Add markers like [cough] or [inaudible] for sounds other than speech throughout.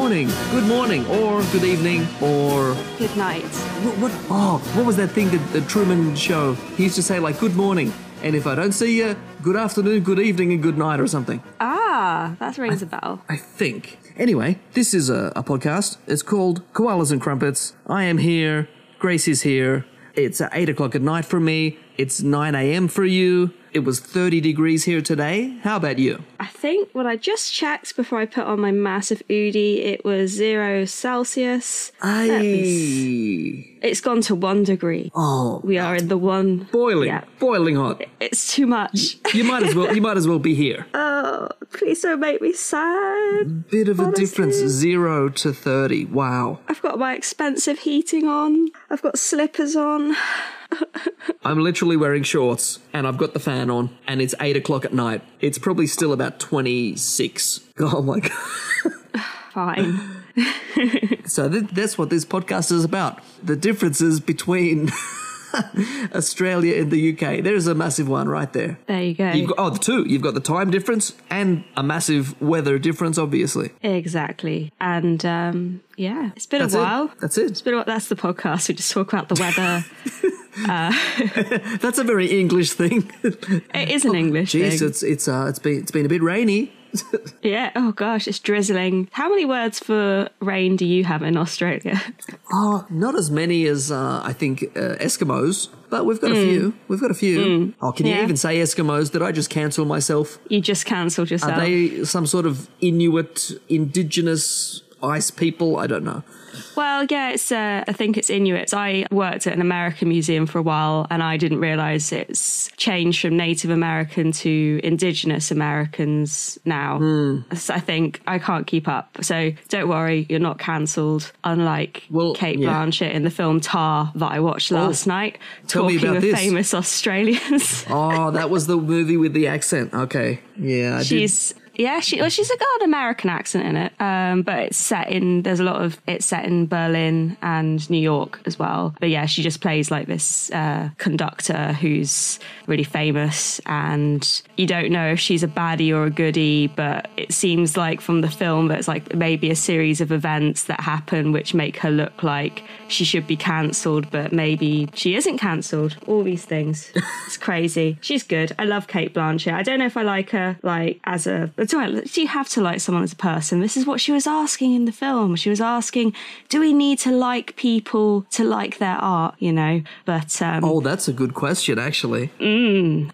good morning, good morning, or good evening, or Good night. what? what oh, what was that thing that the Truman Show? He used to say like good morning, and if I don't see you, good afternoon, good evening, and good night, or something. Ah, that rings a bell. I think. Anyway, this is a, a podcast. It's called Koalas and Crumpets. I am here. Grace is here. It's uh, 8 o'clock at night for me. It's 9 a.m. for you. It was 30 degrees here today. How about you? I think when I just checked before I put on my massive Udi, it was zero Celsius. Let me s- I. It's gone to one degree. Oh, We are in the one. boiling, Yeah. boiling hot. It's too much. You might as well. You might as well be here. [laughs] Oh, please don't make me sad. Bit of a difference, zero to 30. Wow. I've got my expensive heating on. I've got slippers on. [laughs] I'm literally wearing shorts and I've got the fan on and it's 8 o'clock at night. It's probably still about 26. [laughs] Oh my god. Fine. [laughs] So th- that's what this podcast is about. The differences between [laughs] Australia and the UK. There's a massive one right there. There you go. You've got, oh, the two. You've got the time difference and a massive weather difference, obviously. Exactly. And um, yeah, it's been That's a it. while. That's it. It's been a. That's the podcast. We just talk about the weather. [laughs] That's a very English thing. it is an English Jeez, thing. it's it's uh it's been it's been a bit rainy. [laughs] Yeah. Oh gosh, it's drizzling. How many words for rain do you have in Australia? [laughs] Oh, not as many as uh, I think uh, Eskimos, but we've got a few. We've got a few. Oh, can you Mm. Even say Eskimos? Did I just cancel myself? You just cancelled yourself. Are they some sort of Inuit, indigenous ice people? I don't know. Well, yeah, it's. Uh, I think it's Inuits. I worked at an American museum for a while, and I didn't realise it's changed from Native American to Indigenous Americans now. Hmm. So I think I can't keep up. So don't worry, you're not cancelled. Unlike Well, Kate yeah. Blanchett in the film Tar that I watched last night, tell me talking about of this. famous [laughs] Australians. Oh, that was the movie with the accent. Okay, yeah, I did. Yeah, she well, she's got an American accent in it, um, but it's set in. There's a lot of it's set in Berlin and New York as well. But yeah, she just plays like this uh, conductor who's really famous, and you don't know if she's a baddie or a goodie. But it seems like from the film that it's like maybe a series of events that happen which make her look like she should be cancelled, but maybe she isn't cancelled. All these things, [laughs] it's crazy. She's good. I love Cate Blanchett. I don't know if I like her like as a. Do you have to like someone as a person? This is what she was asking in the film. She was asking, do we need to like people to like their art? You know, but um, Oh, that's a good question, actually.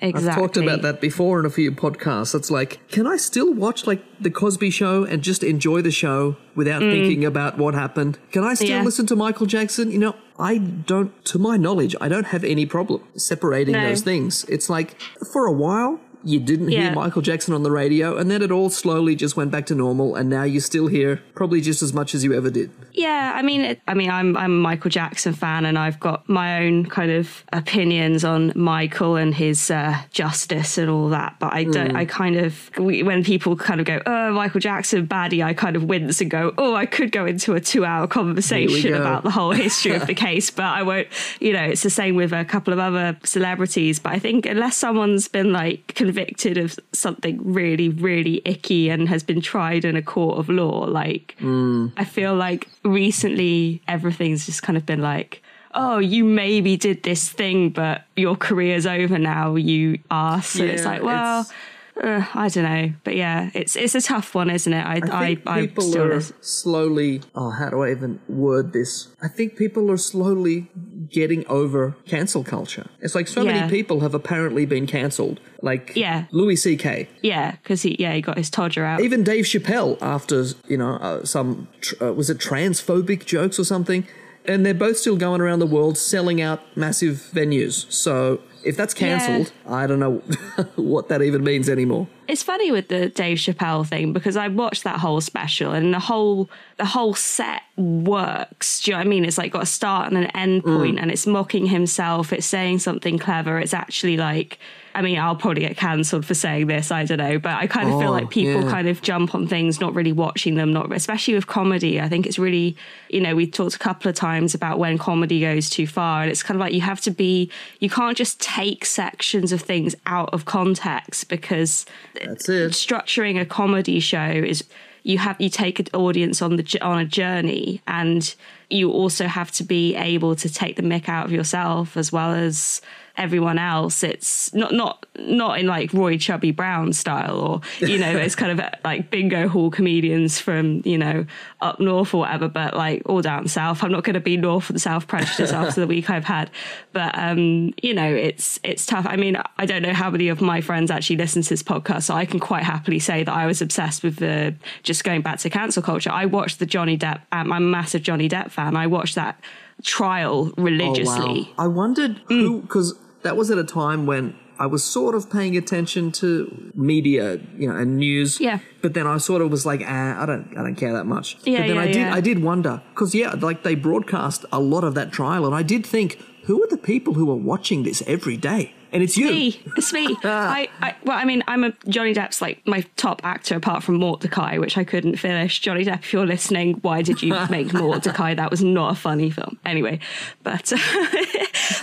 exactly. I've talked about that before in a few podcasts. It's like, can I still watch like the Cosby Show and just enjoy the show without thinking about what happened? Can I still Mm. Yeah. listen to Michael Jackson? You know, I don't. To my knowledge, I don't have any problem separating No. those things. It's like for a while. You didn't hear Michael Jackson on the radio, and then it all slowly just went back to normal, and now you still hear probably just as much as you ever did. Yeah, I mean, it, I mean, I'm I'm a Michael Jackson fan, and I've got my own kind of opinions on Michael and his uh, justice and all that. But I don't. I kind of when people kind of go, "Oh, Michael Jackson baddie," I kind of wince and go, "Oh, I could go into a two-hour conversation about the whole history of the [laughs] case." But I won't. You know, it's the same with a couple of other celebrities. But I think unless someone's been like convicted of something really, really icky and has been tried in a court of law, like mm. I feel like recently everything's just kind of been like, oh, you maybe did this thing, but your career's over now, you ass. And it's like, well, it's- uh, I don't know. But yeah, it's it's a tough one, isn't it? I, I think I, people still are slowly. Oh, how do I even word this? I think people are slowly getting over cancel culture. It's like so Yeah. many people have apparently been cancelled. Like Yeah. Louis C.K. yeah, because he yeah he got his todger out. Even Dave Chappelle, after you know uh, some tr- uh, was it transphobic jokes or something, and they're both still going around the world selling out massive venues. So if that's cancelled, I don't know [laughs] what that even means anymore. it's funny with the Dave Chappelle thing because I watched that whole special and the whole the whole set works. Do you know what I mean? It's like got a start and an end Mm. point and it's mocking himself, it's saying something clever, it's actually like I mean, I'll probably get cancelled for saying this, I don't know, but I kind of feel Oh, like people yeah. kind of jump on things, not really watching them, not especially with comedy. I think it's really, you know, we talked a couple of times about when comedy goes too far, and it's kind of like you have to be, you can't just take sections of things out of context because That's it. structuring a comedy show is you have you take an audience on the on a journey, and you also have to be able to take the mick out of yourself as well as everyone else. It's not not not in like Roy Chubby Brown style, or you know, it's kind of like bingo hall comedians from you know up north or whatever, but like all down south. I'm not going to be north and south prejudice [laughs] after the week I've had, but um, you know, it's it's tough. I mean, I don't know how many of my friends actually listen to this podcast, so I can quite happily say that I was obsessed with the just going back to cancel culture. I watched the Johnny Depp. Um, I'm a massive Johnny Depp fan. I watched that trial religiously. Oh, wow. I wondered who, because that was at a time when I was sort of paying attention to media, you know, and news. Yeah. But then I sort of was like, ah, I don't, I don't care that much. Yeah, But then yeah, I did, yeah. I did wonder because yeah, like they broadcast a lot of that trial, and I did think, who are the people who are watching this every day? And it's you. me. It's me. [laughs] I, I, well, I mean, I'm a Johnny Depp's like my top actor apart from Mortdecai, which I couldn't finish. Johnny Depp, if you're listening, why did you [laughs] make Mortdecai? That was not a funny film. Anyway, [laughs] but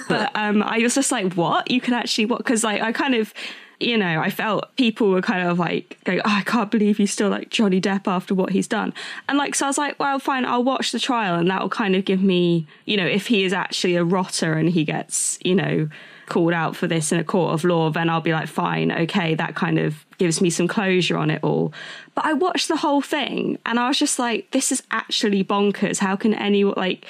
but um, I was just like, what? You can actually what? Because like I kind of. You know, I felt people were kind of like going, oh, I can't believe he's still like Johnny Depp after what he's done. And like, so I was like, well, fine, I'll watch the trial and that'll kind of give me, you know, if he is actually a rotter and he gets, you know, called out for this in a court of law, then I'll be like, fine, okay, that kind of gives me some closure on it all. But I watched the whole thing and I was just like, this is actually bonkers. How can anyone, like,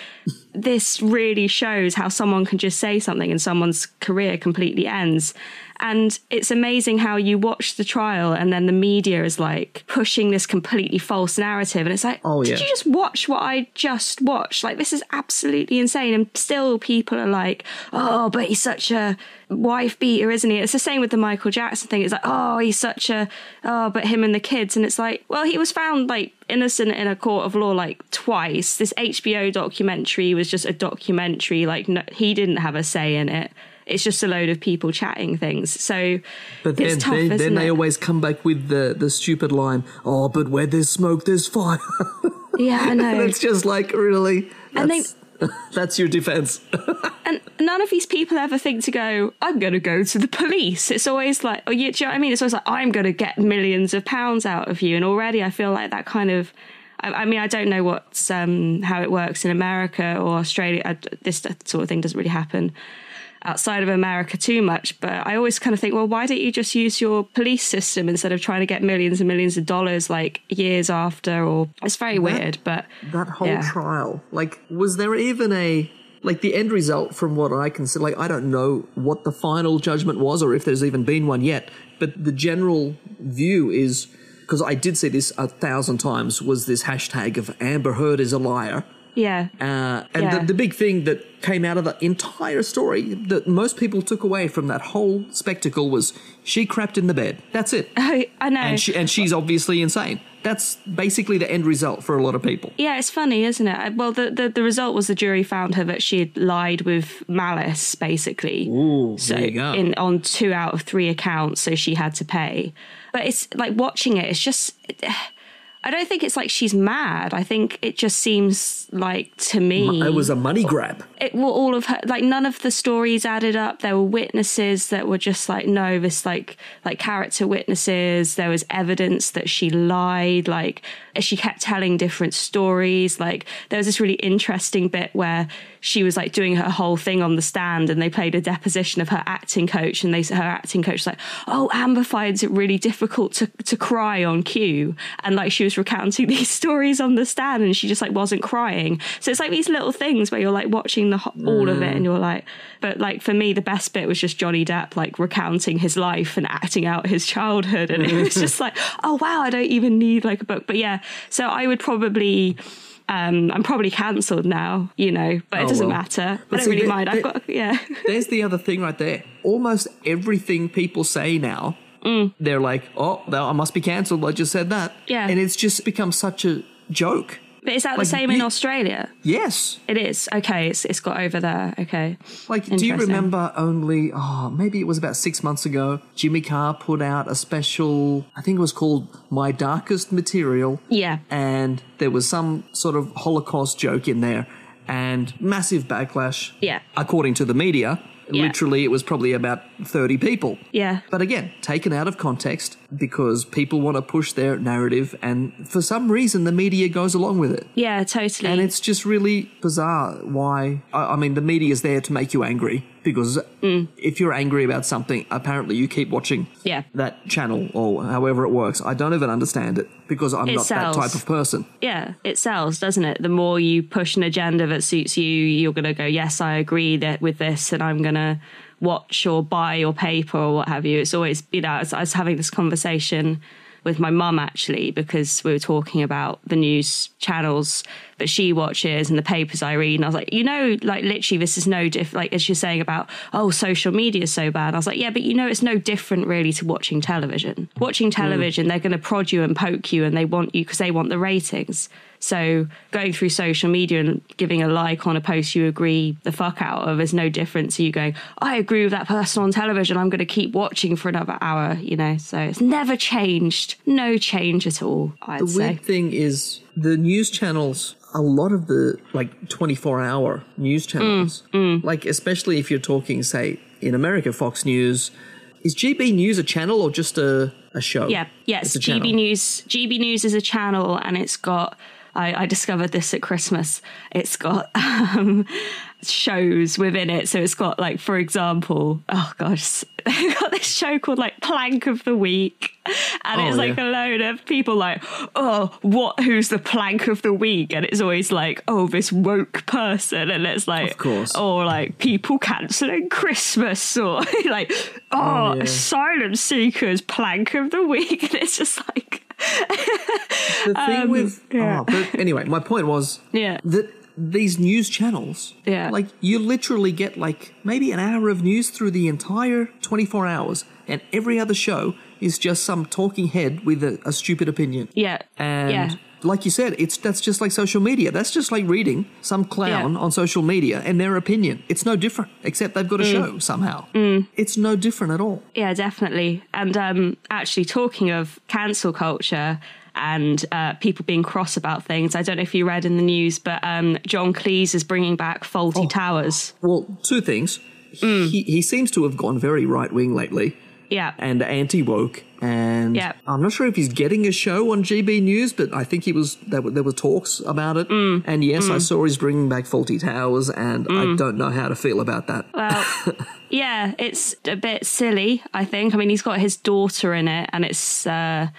this really shows how someone can just say something and someone's career completely ends. And it's amazing how you watch the trial and then the media is like pushing this completely false narrative. And it's like, Oh, did yeah. you just watch what I just watched? Like, this is absolutely insane. And still people are like, oh, but he's such a wife beater, isn't he? It's the same with the Michael Jackson thing. It's like, oh, he's such a, oh, but him and the kids. And it's like, well, he was found like innocent in a court of law like twice. This HBO documentary was just a documentary. Like, no, he didn't have a say in it. It's just a load of people chatting things. So But then, it's tough, then, isn't then they it? always come back with the, the stupid line, oh, but where there's smoke, there's fire. yeah, I [laughs] know. and it's just like, really? And they- That's, [laughs] that's your defense. [laughs] And none of these people ever think to go, I'm going to go to the police. It's always like, oh, you, do you know what I mean? It's always like, I'm going to get millions of pounds out of you. And already I feel like that kind of, I, I mean, I don't know what's, um, how it works in America or Australia. I, this sort of thing doesn't really happen outside of America too much. But I always kind of think, well, why don't you just use your police system instead of trying to get millions and millions of dollars like years after? Or it's very weird, but that whole Yeah. trial like was there even a like the end result from what i can see like i don't know what the final judgment was or if there's even been one yet but the general view is because i did see this a thousand times was this hashtag of amber heard is a liar yeah. uh, and Yeah. the, the big thing that came out of the entire story that most people took away from that whole spectacle was she crapped in the bed that's it I, [laughs] I know. and, she, and she's obviously insane that's basically the end result for a lot of people Yeah, it's funny, isn't it? Well, the, the, the result was the jury found her that she had lied with malice, basically. Ooh, so there you go. in on two out of three accounts, so she had to pay. But it's like watching it. It's just. I don't think it's like she's mad. I think it just seems like to me it was a money grab. it were all of her like none of the stories added up. There were witnesses that were just like no this like like character witnesses. There was evidence that she lied. Like she kept telling different stories. Like there was this really interesting bit where she was like doing her whole thing on the stand and they played a deposition of her acting coach and they her acting coach was like oh amber finds it really difficult to, to cry on cue. And like she was recounting [laughs] these stories on the stand and she just like wasn't crying. So it's like these little things where you're like watching the all of it and mm. you're like but like for me the best bit was just johnny depp like recounting his life and acting out his childhood and it was [laughs] just like oh wow i don't even need like a book. But yeah so i would probably um, I'm probably cancelled now, you know, but it Oh, doesn't well. matter. But I don't see, really mind. I've got, yeah. [laughs] There's the other thing right there. Almost everything people say now, Mm. they're like, oh, I must be cancelled. I just said that. Yeah. And it's just become such a joke. But is that the Like, same in Australia? Yes. It is. Okay, it's, it's got over there. Okay. Like, do you remember only, oh, maybe it was about six months ago, Jimmy Carr put out a special, I think it was called My Darkest Material. Yeah. And there was some sort of Holocaust joke in there and massive backlash. Yeah. According to the media. Yeah. literally it was probably about 30 people. Yeah. But again, taken out of context because people want to push their narrative, and for some reason, the media goes along with it. Yeah, totally. And it's just really bizarre why. I, I mean, the media is there to make you angry because Mm. if you're angry about something, apparently you keep watching Yeah. that channel or however it works. I don't even understand it because I'm It not sells. that type of person. yeah, it sells, doesn't it? The more you push an agenda that suits you, you're going to go, yes, I agree that with this, and I'm going to watch or buy your paper or what have you. It's always, you know, I was, I was having this conversation with my mum actually because we were talking about the news channels that she watches and the papers I read. And I was like, you know, like literally, this is no diff. Like as you're saying about, oh, social media is so bad. I was like, yeah, but you know, it's no different really to watching television. Watching hmm. television, they're going to prod you and poke you, and they want you because they want the ratings. So going through social media and giving a like on a post you agree the fuck out of is no different to you going, I agree with that person on television. I'm going to keep watching for another hour, you know. So it's never changed. No change at all, I'd The say. weird thing is the news channels. A lot of the like 24 hour news channels, Mm, like especially if you're talking, say, in America, Fox News, is GB News a channel or just a, a show? Yeah, yes. It's a GB. News. GB News is a channel, and it's got. I, I discovered this at Christmas. It's got [laughs] um, shows within it. So it's got like, for example, oh gosh, [laughs] they've got this show called like Plank of the Week, and Oh, it's like yeah. a load of people like, oh, what? Who's the plank of the week? And it's always like, oh, this woke person, and it's like, Of course. or like people cancelling Christmas, or [laughs] like, oh, yeah. silent seekers plank of the week, [laughs] and it's just like, The thing with Um, yeah. oh, but anyway, my point was Yeah. that these news channels, Yeah. like you literally get like maybe an hour of news through the entire 24 hours, and every other show is just some talking head with a, a stupid opinion. yeah, And yeah, like you said, it's that's just like social media. That's just like reading some clown Yeah. on social media and their opinion. It's no different, except they've got Mm. a show somehow. It's no different at all. yeah, definitely. And um, actually, talking of cancel culture. And uh, people being cross about things. I don't know if you read in the news, but um, John Cleese is bringing back Oh. Fawlty Towers. Well, two things. Mm. He, he seems to have gone very right wing lately. Yeah, and anti woke. And Yeah. I'm not sure if he's getting a show on GB News, but I think he was there. Were, there were talks about it. Mm. And yes, I saw he's bringing back Fawlty Towers, and I don't know how to feel about that. Well, [laughs] yeah, it's a bit silly, I think. I mean, he's got his daughter in it, and it's uh,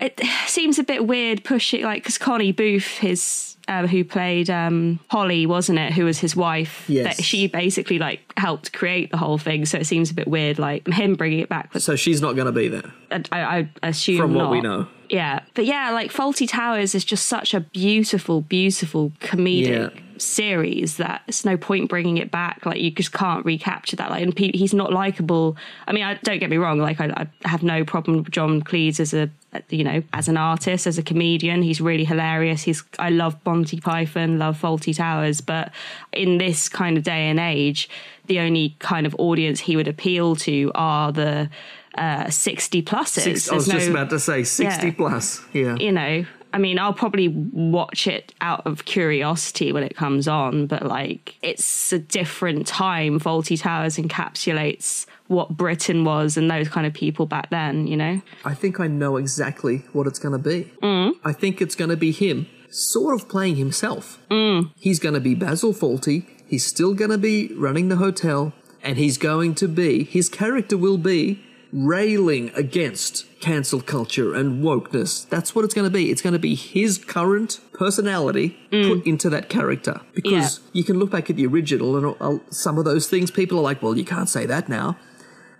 it seems a bit weird pushing like because Connie Booth, his uh, who played um, Holly, wasn't it? Who was his wife? Yes. That she basically like helped create the whole thing. So it seems a bit weird, like him bringing it back. So she's not going to be there. I, I assume From what not. we know. Yeah, but yeah, like Fawlty Towers is just such a beautiful, beautiful comedic Yeah. Series that it's no point bringing it back. Like you just can't recapture that. Like, and pe- he's not likable. I mean, I, don't get me wrong. Like, I, I have no problem with John Cleese as a, you know, as an artist, as a comedian. He's really hilarious. He's I love Monty Python, love Fawlty Towers, but in this kind of day and age, the only kind of audience he would appeal to are the uh, 60 pluses. Six, I was There's just about to say 60 Yeah. plus. Yeah. you know, I mean, I'll probably watch it out of curiosity when it comes on, but like, it's a different time. Fawlty Towers encapsulates what Britain was and those kind of people back then, you know? I think I know exactly what it's going to be. Mm. I think it's going to be him sort of playing himself. Mm. He's going to be Basil Fawlty. He's still going to be running the hotel. And he's going to be, his character will be railing against cancel culture and wokeness. That's what it's going to be. It's going to be his current personality put into that character. Because Mm. Yeah. you can look back at the original and uh, some of those things, people are like, well, you can't say that now.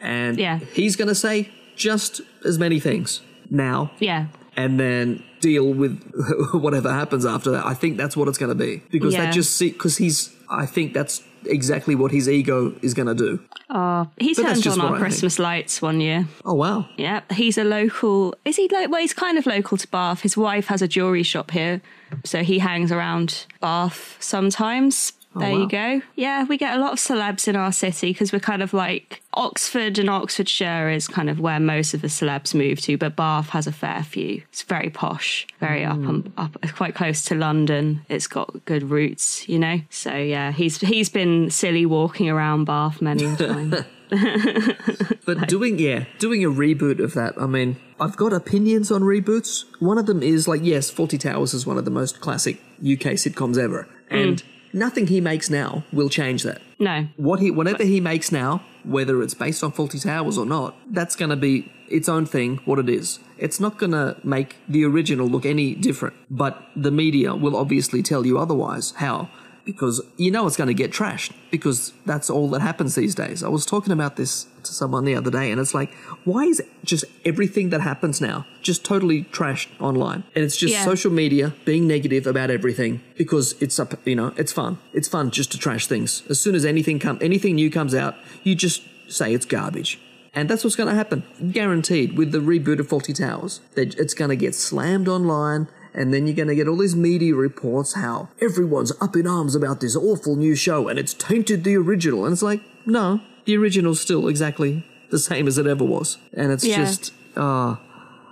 And Yeah. he's going to say just as many things now Yeah. and then deal with [laughs] whatever happens after that. I think that's what it's going to be because Yeah. that just see because he's. I think that's exactly what his ego is going to do. Oh, he But turned on our. Christmas lights one year. Oh wow! Yeah, he's a local. Is he? Lo- well, he's kind of local to Bath. His wife has a jewelry shop here, so he hangs around Bath sometimes. Oh, there wow. you go. Yeah, we get a lot of celebs in our city because we're kind of like Oxford and Oxfordshire is kind of where most of the celebs move to, but Bath has a fair few. It's very posh, very up hmm. and up, quite close to London. It's got good roots, you know. So yeah, he's he's been silly walking around Bath many a time. [laughs] [laughs] But doing yeah, doing a reboot of that. I mean, I've got opinions on reboots. One of them is like yes, Fawlty Towers is one of the most classic UK sitcoms ever, and hmm. Nothing he makes now will change that. no, What he whatever he makes now, whether it's based on Fawlty Towers or not, that's going to be its own thing. What it is, it's not going to make the original look any different. But the media will obviously tell you otherwise. How? Because you know it's going to get trashed. Because that's all that happens these days. I was talking about this to someone the other day, and it's like, why is just everything that happens now just totally trashed online? And it's just Yeah. social media being negative about everything because it's up. You know, it's fun. It's fun just to trash things. As soon as anything come, anything new comes out, you just say it's garbage. And that's what's going to happen, guaranteed, with the reboot of Fawlty Towers. That It's going to get slammed online, and then you're going to get all these media reports how everyone's up in arms about this awful new show, and it's tainted the original. And it's like, no, the original's still exactly the same as it ever was. And it's Yeah. just, uh,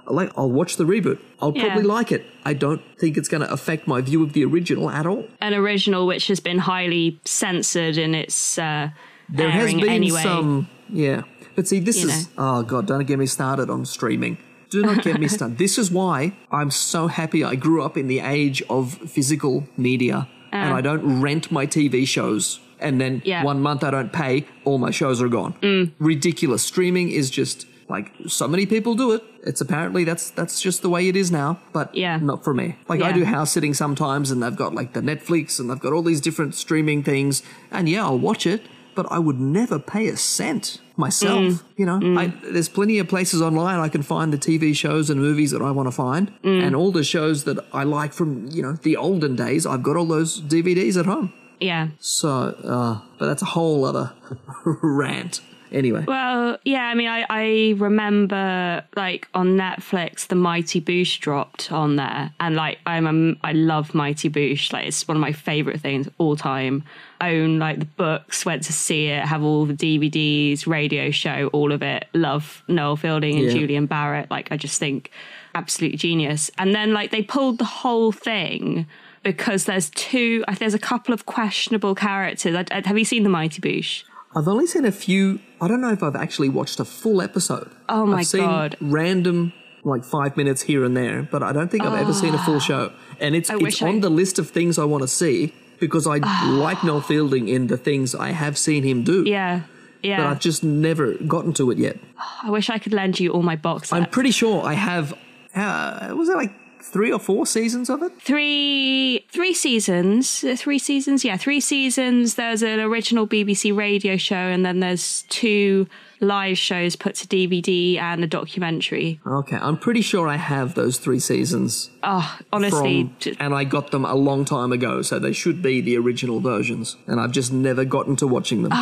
like, I'll watch the reboot. I'll Yeah. probably like it. I don't think it's going to affect my view of the original at all. an original which has been highly censored in its uh, There has been anyway. some, yeah. But see, this You is oh god, don't get me started on streaming. Do not get me [laughs] started. This is why I'm so happy I grew up in the age of physical media, and I don't rent my TV shows. And then. Yeah. Mm. one month I don't pay, all my shows are gone. Ridiculous. Streaming is just like so many people do it. It's apparently that's that's just the way it is now. But Yeah. not for me. Like I do house sitting sometimes, and they've got like the Netflix, and they've got all these different streaming things. And yeah, I'll watch it, but I would never pay a cent myself. Mm. You know, I, there's plenty of places online I can find the TV shows and movies that I want to find, Mm. and all the shows that I like from you know the olden days. I've got all those DVDs at home. Yeah. So, uh, but that's a whole other [laughs] rant. Anyway, Well, yeah, I mean, I, I remember like on Netflix, the Mighty Boosh dropped on there, and like I'm a, I love Mighty Boosh, like it's one of my favorite things all time. Own like the books, went to see it, have all the DVDs, radio show, all of it. Love Noel Fielding and Yeah. Julian Barratt. Like I just think absolute genius. And then like they pulled the whole thing. Because there's two, there's a couple of questionable characters. I, I- have you seen the Mighty Boosh? I've only seen a few. I don't know if I've actually watched a full episode. Oh my I've seen God. Random, like five minutes here and there, but I don't think I've ever seen a full show. And it's it's wish I- on the list of things I want to see because I like Noel Fielding in the things I have seen him do. Yeah, yeah. But I've just never gotten to it yet. [sighs] I wish I could lend you all my box I'm pretty sure I have. Uh, was it like three or four seasons of it? three three seasons. Uh, Three seasons, yeah, three seasons. There's an original BBC radio show, and then there's two live shows put to DVD and a documentary. Okay, I'm pretty sure I have those three seasons. Oh, honestly, from, and I got them a long time ago, so they should be the original versions. And I've just never gotten to watching them.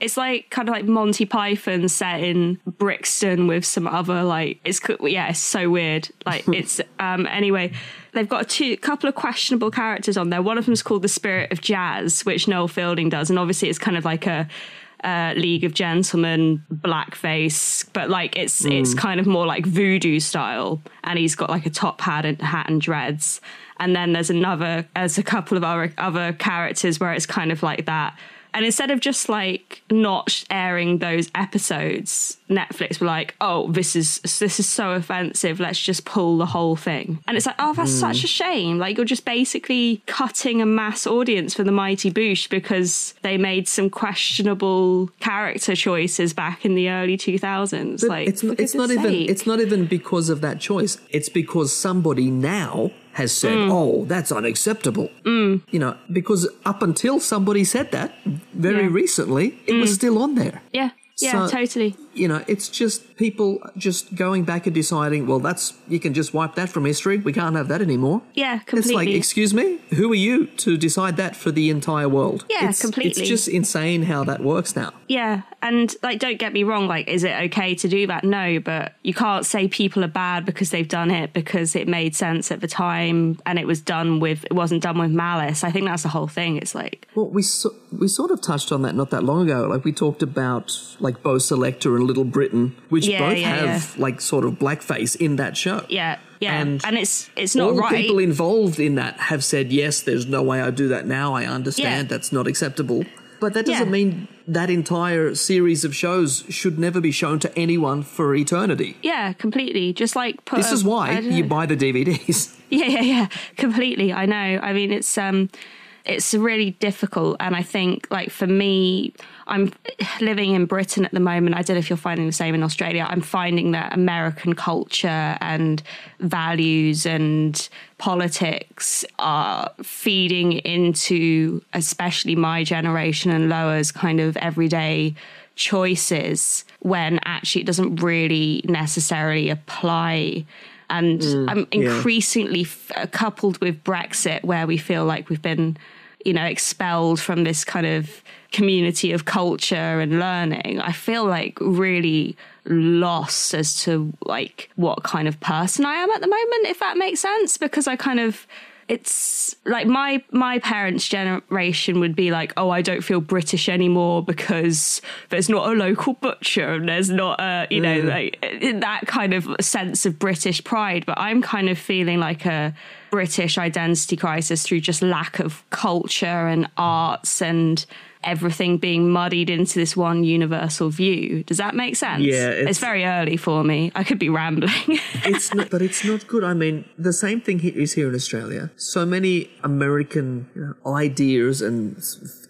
it's like kind of like Monty Python set in Brixton with some other like it's yeah, it's so weird. Like [laughs] it's um anyway. They've got a two, couple of questionable characters on there. One of them's called the Spirit of Jazz, which Noel Fielding does, and obviously it's kind of like a uh, League of Gentlemen blackface, but like it's it's kind of more like voodoo style, and he's got like a top hat and hat and dreads. And then there's another, there's a couple of other other characters where it's kind of like that. And instead of just like not airing those episodes, Netflix were like, "Oh, this is this is so offensive. Let's just pull the whole thing." And it's like, "Oh, that's such a hmm. shame. Like you're just basically cutting a mass audience for the Mighty Boosh because they made some questionable character choices back in the early 2000s." But like it's not, it's not goodness even it's not even because of that choice. It's because somebody now has said, Mm. "Oh, that's unacceptable." You know, because up until somebody said that very Yeah. Mm. recently, it was still on there. yeah, yeah, So- totally. you know, it's just people just going back and deciding, well, that's you can just wipe that from history. We can't have that anymore. Yeah, completely. It's like, excuse me, who are you to decide that for the entire world? Yeah, it's, completely. It's just insane how that works now. Yeah, and like, don't get me wrong. Like, is it okay to do that? No, but you can't say people are bad because they've done it because it made sense at the time and it was done with it wasn't done with malice. I think that's the whole thing. It's like, Well, we so, we sort of touched on that not that long ago. Like we talked about like Bo' Selecta and Little Britain, which Yeah, both yeah, have like sort of blackface in that show. yeah, yeah, And and, it's it's not All right. people involved in that have said yes. There's no way I'd do that now. I understand Yeah. that's not acceptable, but that doesn't Yeah. mean that entire series of shows should never be shown to anyone for eternity. yeah, completely. Just like put. This a- is why you buy the DVDs. [laughs] Yeah, yeah, yeah, completely. I know. I mean, it's um, it's really difficult, and I think like for me, I'm living in Britain at the moment. I don't know if you're finding the same in Australia. I'm finding that American culture and values and politics are feeding into, especially my generation and lower's kind of everyday choices when actually it doesn't really necessarily apply. And I'm increasingly f- uh, coupled with Brexit, where we feel like we've been, you know, expelled from this kind of community of culture and learning. I feel like really lost as to like what kind of person I am at the moment, if that makes sense, because I kind of it's like my my parents generation would be like oh i don't feel british anymore because there's not a local butcher and there's not a you know mm. like that kind of sense of british pride but i'm kind of feeling like a british identity crisis through just lack of culture and arts and everything being muddied into this one universal view does that make sense Yeah, it's, it's- very early for me i could be rambling [laughs] it's not, but it's not good. I mean, the same thing is here in Australia. So many American you know, ideas and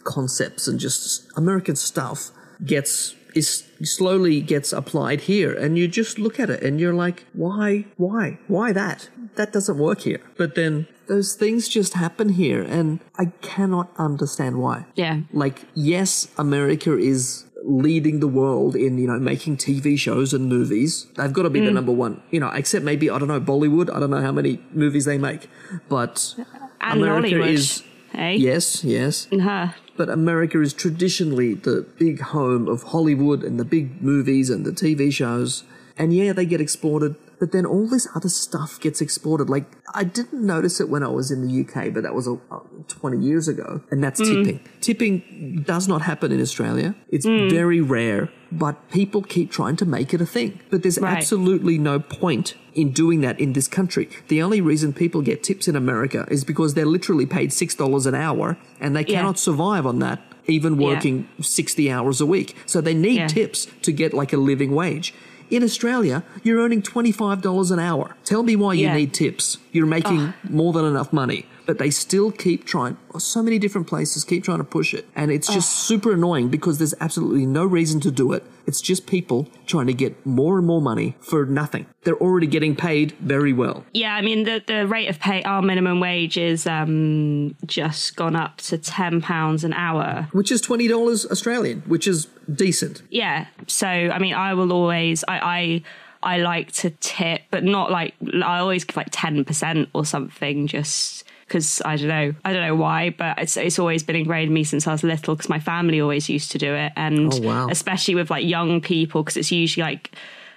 concepts and just American stuff gets is slowly gets applied here, and you just look at it and you're like, why, why, why that? That doesn't work here. But then those things just happen here, and I cannot understand why. yeah Like, yes, America is leading the world in, you know, making TV shows and movies. They've got to be the Mm. number one, you know, except maybe, I don't know, Bollywood. I don't know how many movies they make. But and America Hollywood, is. Hey Yes, yes. her But America is traditionally the big home of Hollywood and the big movies and the TV shows. And yeah, they get exported, but then all this other stuff gets exported. Like, I didn't notice it when I was in the UK, but that was a, uh, 20 years ago. And that's Mm. tipping. Tipping does not happen in Australia. It's Mm. very rare, but people keep trying to make it a thing. But there's Right. absolutely no point in doing that in this country. The only reason people get tips in America is because they're literally paid $6 an hour and they Yeah. cannot survive on that even Yeah. working 60 hours a week. So they need Yeah. tips to get like a living wage. In Australia, you're earning $25 an hour. Tell me why you need tips. You're making more than enough money. But they still keep trying, so many different places keep trying to push it. And it's just super annoying because there's absolutely no reason to do it. It's just people trying to get more and more money for nothing. They're already getting paid very well. Yeah, I mean the the rate of pay, our minimum wage is um, just gone up to ten pounds an hour. Which is $20 Australian, which is decent. Yeah, so I mean, I will always I. I I like to tip, but not like I always give like ten percent or something, just because I don't know, I don't know why, but it's it's always been ingrained in me since I was little because my family always used to do it, and Oh, wow. especially with like young people because it's usually like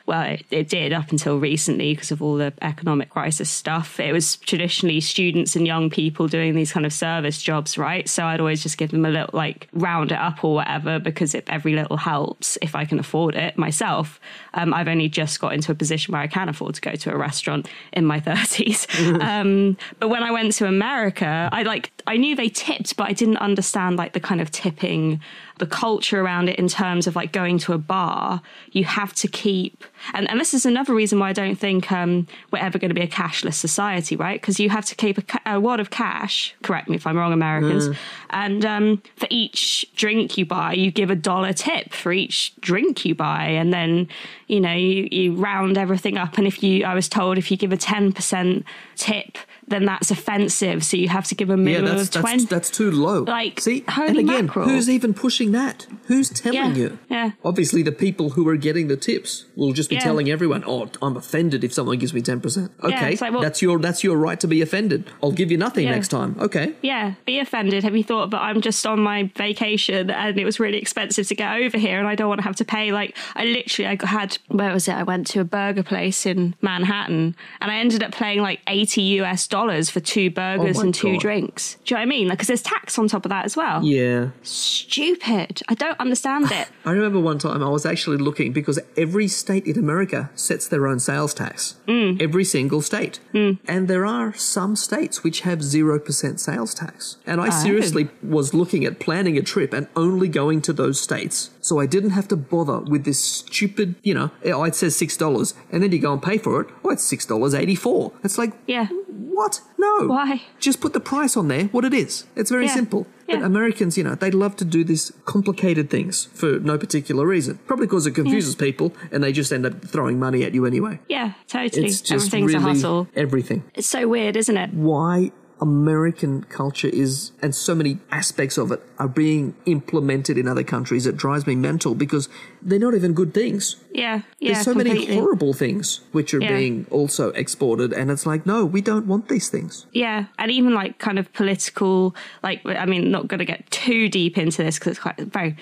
well, it, it did up until recently because of all the economic crisis stuff. It was traditionally students and young people doing these kind of service jobs, right? So I'd always just give them a little, like, round it up or whatever because if every little helps if I can afford it myself. Um, I've only just got into a position where I can afford to go to a restaurant in my [laughs] 30s. [laughs] um, but when I went to America, I like, I knew they tipped, but I didn't understand like the kind of tipping the culture around it in terms of like going to a bar, you have to keep, and, and this is another reason why I don't think um, we're ever going to be a cashless society, right? Because you have to keep a, ca- a wad of cash, correct me if I'm wrong, Americans, and um, for each drink you buy, you give a dollar tip for each drink you buy, and then, you know, you, you round everything up. And if you, I was told if you give a 10% tip, then that's offensive. So you have to give a Yeah, minimum that's, of 20. that's, that's too low. Like, See, and again, mackerel. who's even pushing that? Who's telling Yeah, you? yeah. Obviously, the people who are getting the tips will just be Yeah. telling everyone, "Oh, I'm offended if someone gives me ten percent." Okay, it's like, well- that's your that's your right to be offended. I'll give you nothing Yeah. next time. Okay. Yeah, be offended. Have you thought, but I'm just on my vacation and it was really expensive to get over here and I don't want to have to pay. Like, I literally, I had, where was it? I went to a burger place in Manhattan and I ended up paying like 80 US dollars for two burgers Oh and two God. drinks. Do you know what I mean? Like, because there's tax on top of that as well. Yeah. Stupid. I don't understand [sighs] it. I remember one time I was actually looking because every state in America sets their own sales tax. Mm. Every single state. And there are some states which have 0% sales tax. And I Oh. seriously was looking at planning a trip and only going to those states. So I didn't have to bother with this stupid, you know, oh, it says $6. And then you go and pay for it. Oh, it's $6.84. It's like, Yeah. what? No. Why? Just put the price on there, what it is. It's very Yeah. simple. But Yeah. Americans, you know, they love to do these complicated things for no particular reason. Probably because it confuses people and they just end up throwing money at you anyway. Yeah, totally. It's just Everything's really a hustle. everything. It's so weird, isn't it? Why American culture is, and so many aspects of it are being implemented in other countries, it drives me mental because they're not even good things. Yeah, yeah. There's so completely. many horrible things which are Yeah. being also exported, and it's like, no, we don't want these things. Yeah, and even like kind of political, like I mean, not going to get too deep into this because it's quite a very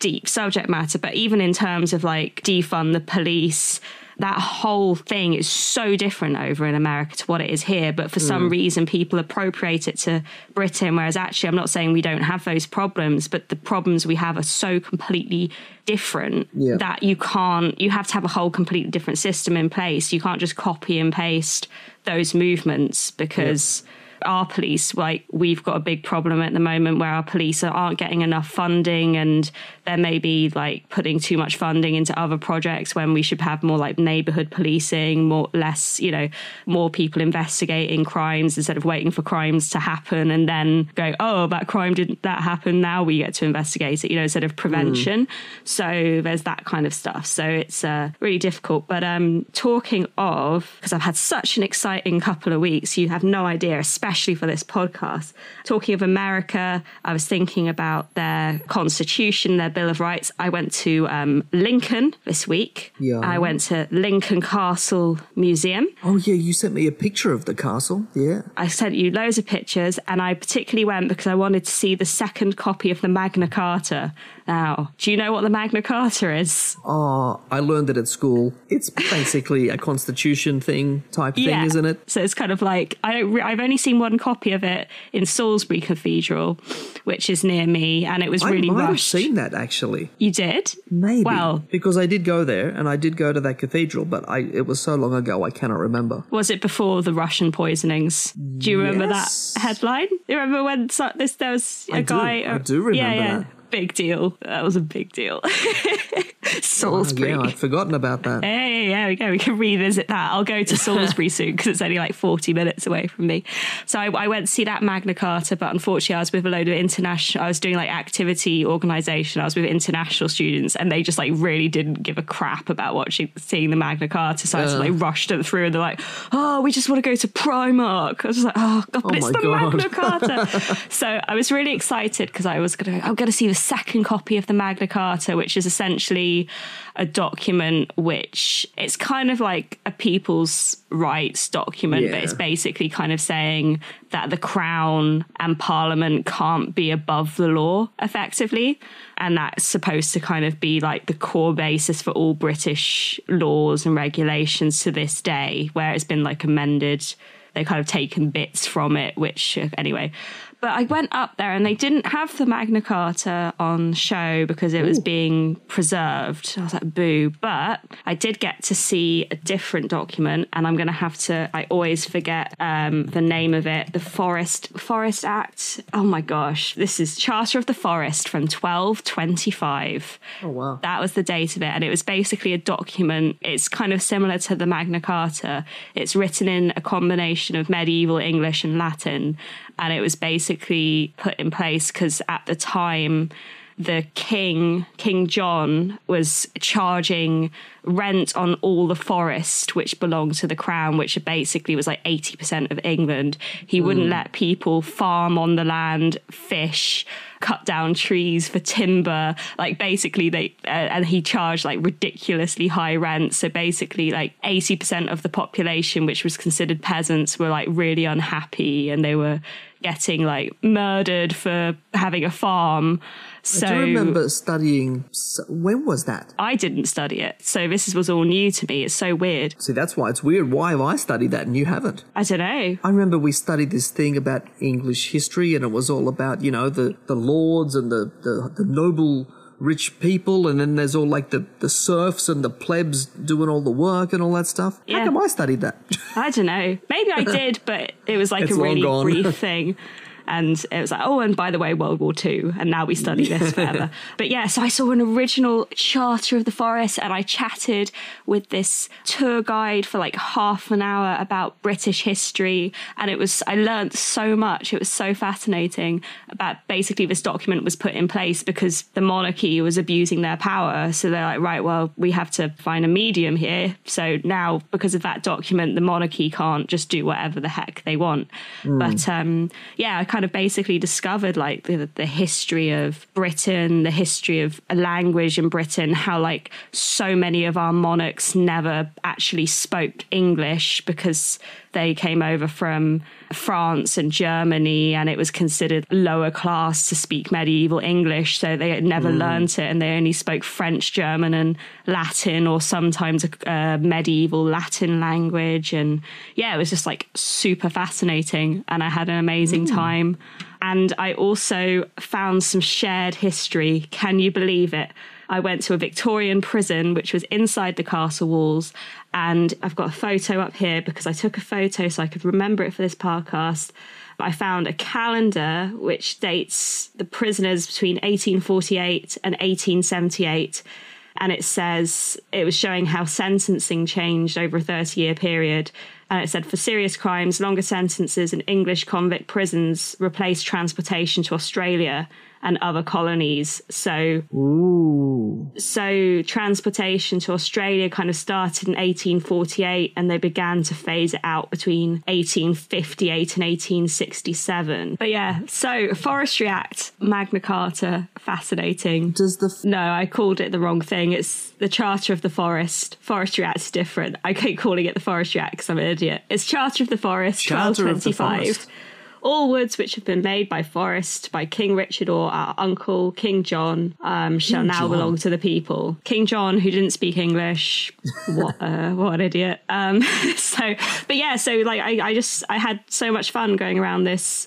deep subject matter, but even in terms of like defund the police, that whole thing is so different over in America to what it is here. But for some mm. reason, people appropriate it to Britain, whereas actually, I'm not saying we don't have those problems, but the problems we have are so completely different Yeah. that you can't, you have to have a whole completely different system in place. You can't just copy and paste those movements because our police, like we've got a big problem at the moment where our police aren't getting enough funding and they're maybe like putting too much funding into other projects when we should have more like neighborhood policing, more less, you know, more people investigating crimes instead of waiting for crimes to happen and then go, oh, that crime didn't that happen. Now we get to investigate it, you know, instead of prevention. So there's that kind of stuff. So it's uh, really difficult. But um, talking of, because I've had such an exciting couple of weeks, you have no idea, especially for this podcast. Talking of America, I was thinking about their constitution, their Bill of Rights. I went to um, Lincoln this week. Yeah. I went to Lincoln Castle Museum. Oh, yeah, you sent me a picture of the castle. Yeah. I sent you loads of pictures, and I particularly went because I wanted to see the second copy of the Magna Carta. Now, do you know what the Magna Carta is? Oh, I learned it at school. It's basically a constitution thing type thing, isn't it? So it's kind of like I don't. Re- I've only seen one copy of it in Salisbury Cathedral, which is near me, and it was really I might have rushed. seen that actually. you did? Maybe. Well, because I did go there and I did go to that cathedral, but I it was so long ago I cannot remember. was it before the Russian poisonings? Do you remember Yes. that headline? You remember when so- this there was a I do. guy? I do uh, remember yeah, yeah. that. Big deal. That was a big deal. [laughs] Salisbury. Oh, Yeah, I'd forgotten about that. Hey, yeah, we go. We can revisit that. I'll go to Salisbury [laughs] soon because it's only like 40 minutes away from me. So I, I went to see that Magna Carta, but unfortunately, I was with a load of international, I was doing like activity organization. I was with international students and they just like really didn't give a crap about watching, seeing the Magna Carta. So I just like rushed them through and they're like, oh, we just want to go to Primark. I was just like, oh, God, but Oh it's the God. Magna Carta. [laughs] so I was really excited because I was going to, I'm going to see the second copy of the Magna Carta, which is essentially a document which it's kind of like a people's rights document, but it's basically kind of saying that the crown and parliament can't be above the law effectively. And that's supposed to kind of be like the core basis for all British laws and regulations to this day, where it's been like amended they kind of taken bits from it, which uh, anyway. But I went up there and they didn't have the Magna Carta on show because it was being preserved. I was like, boo. But I did get to see a different document, and I'm going to have to. I always forget um, the name of it. The Forest Forest Act. Oh my gosh, this is Charter of the Forest from 1225. Oh wow. That was the date of it. And it was basically a document. It's kind of similar to the Magna Carta. It's written in a combination of medieval English and Latin. And it was basically put in place because at the time, the king, King John, was charging rent on all the forest which belonged to the crown, which basically was like 80% of England. He wouldn't let people farm on the land, fish, cut down trees for timber. Like basically, they uh, and he charged like ridiculously high rent. So basically, like eighty percent of the population, which was considered peasants, were like really unhappy, and they were getting like murdered for having a farm. So I do remember studying. When was that? I didn't study it, so this was all new to me. It's so weird. See, that's why it's weird. Why have I studied that and you haven't? I don't know. I remember we studied this thing about English history, and it was all about you know the the lords and the the, the noble rich people, and then there's all like the, the serfs and the plebs doing all the work and all that stuff. Yeah. How come I studied that? I don't know. Maybe I [laughs] did, but it was like It's a really gone. brief [laughs] thing. And it was like, oh, and by the way, World War II, and now we study this [laughs] forever. but yeah, so I saw an original Charter of the Forest, and I chatted with this tour guide for like half an hour about British history, and it was I learned so much. It was so fascinating about basically this document was put in place because the monarchy was abusing their power. So they're like, right, well, we have to find a medium here. So now, because of that document, the monarchy can't just do whatever the heck they want. But um, yeah, I kind of basically discovered like the, the history of Britain, the history of a language in Britain, how like so many of our monarchs never actually spoke English because they came over from France and Germany, and it was considered lower class to speak medieval English. So they had never hmm. learnt it, and they only spoke French, German, and Latin, or sometimes a, a medieval Latin language. And yeah, it was just like super fascinating, and I had an amazing hmm. time. And I also found some shared history. Can you believe it? I went to a Victorian prison, which was inside the castle walls. And I've got a photo up here because I took a photo so I could remember it for this podcast. I found a calendar which dates the prisoners between 1848 and 1878. And it says it was showing how sentencing changed over a 30 year period. And it said for serious crimes, longer sentences in English convict prisons replaced transportation to Australia and other colonies. So Ooh. So transportation to Australia kind of started in 1848 and they began to phase it out between 1858 and 1867. But yeah, so Forestry Act, Magna Carta, fascinating. Does the f- No, I called it the wrong thing. It's the Charter of the Forest. Forestry Act is different. I keep calling it the Forestry Act because I'm an idiot. It's Charter of the Forest, Charter of the 1225. All woods which have been made by forest by King Richard or our uncle King John um, shall now John. belong to the people. King John, who didn't speak English, what [laughs] uh, what an idiot. Um, [laughs] so, but yeah, so like I, I just I had so much fun going around this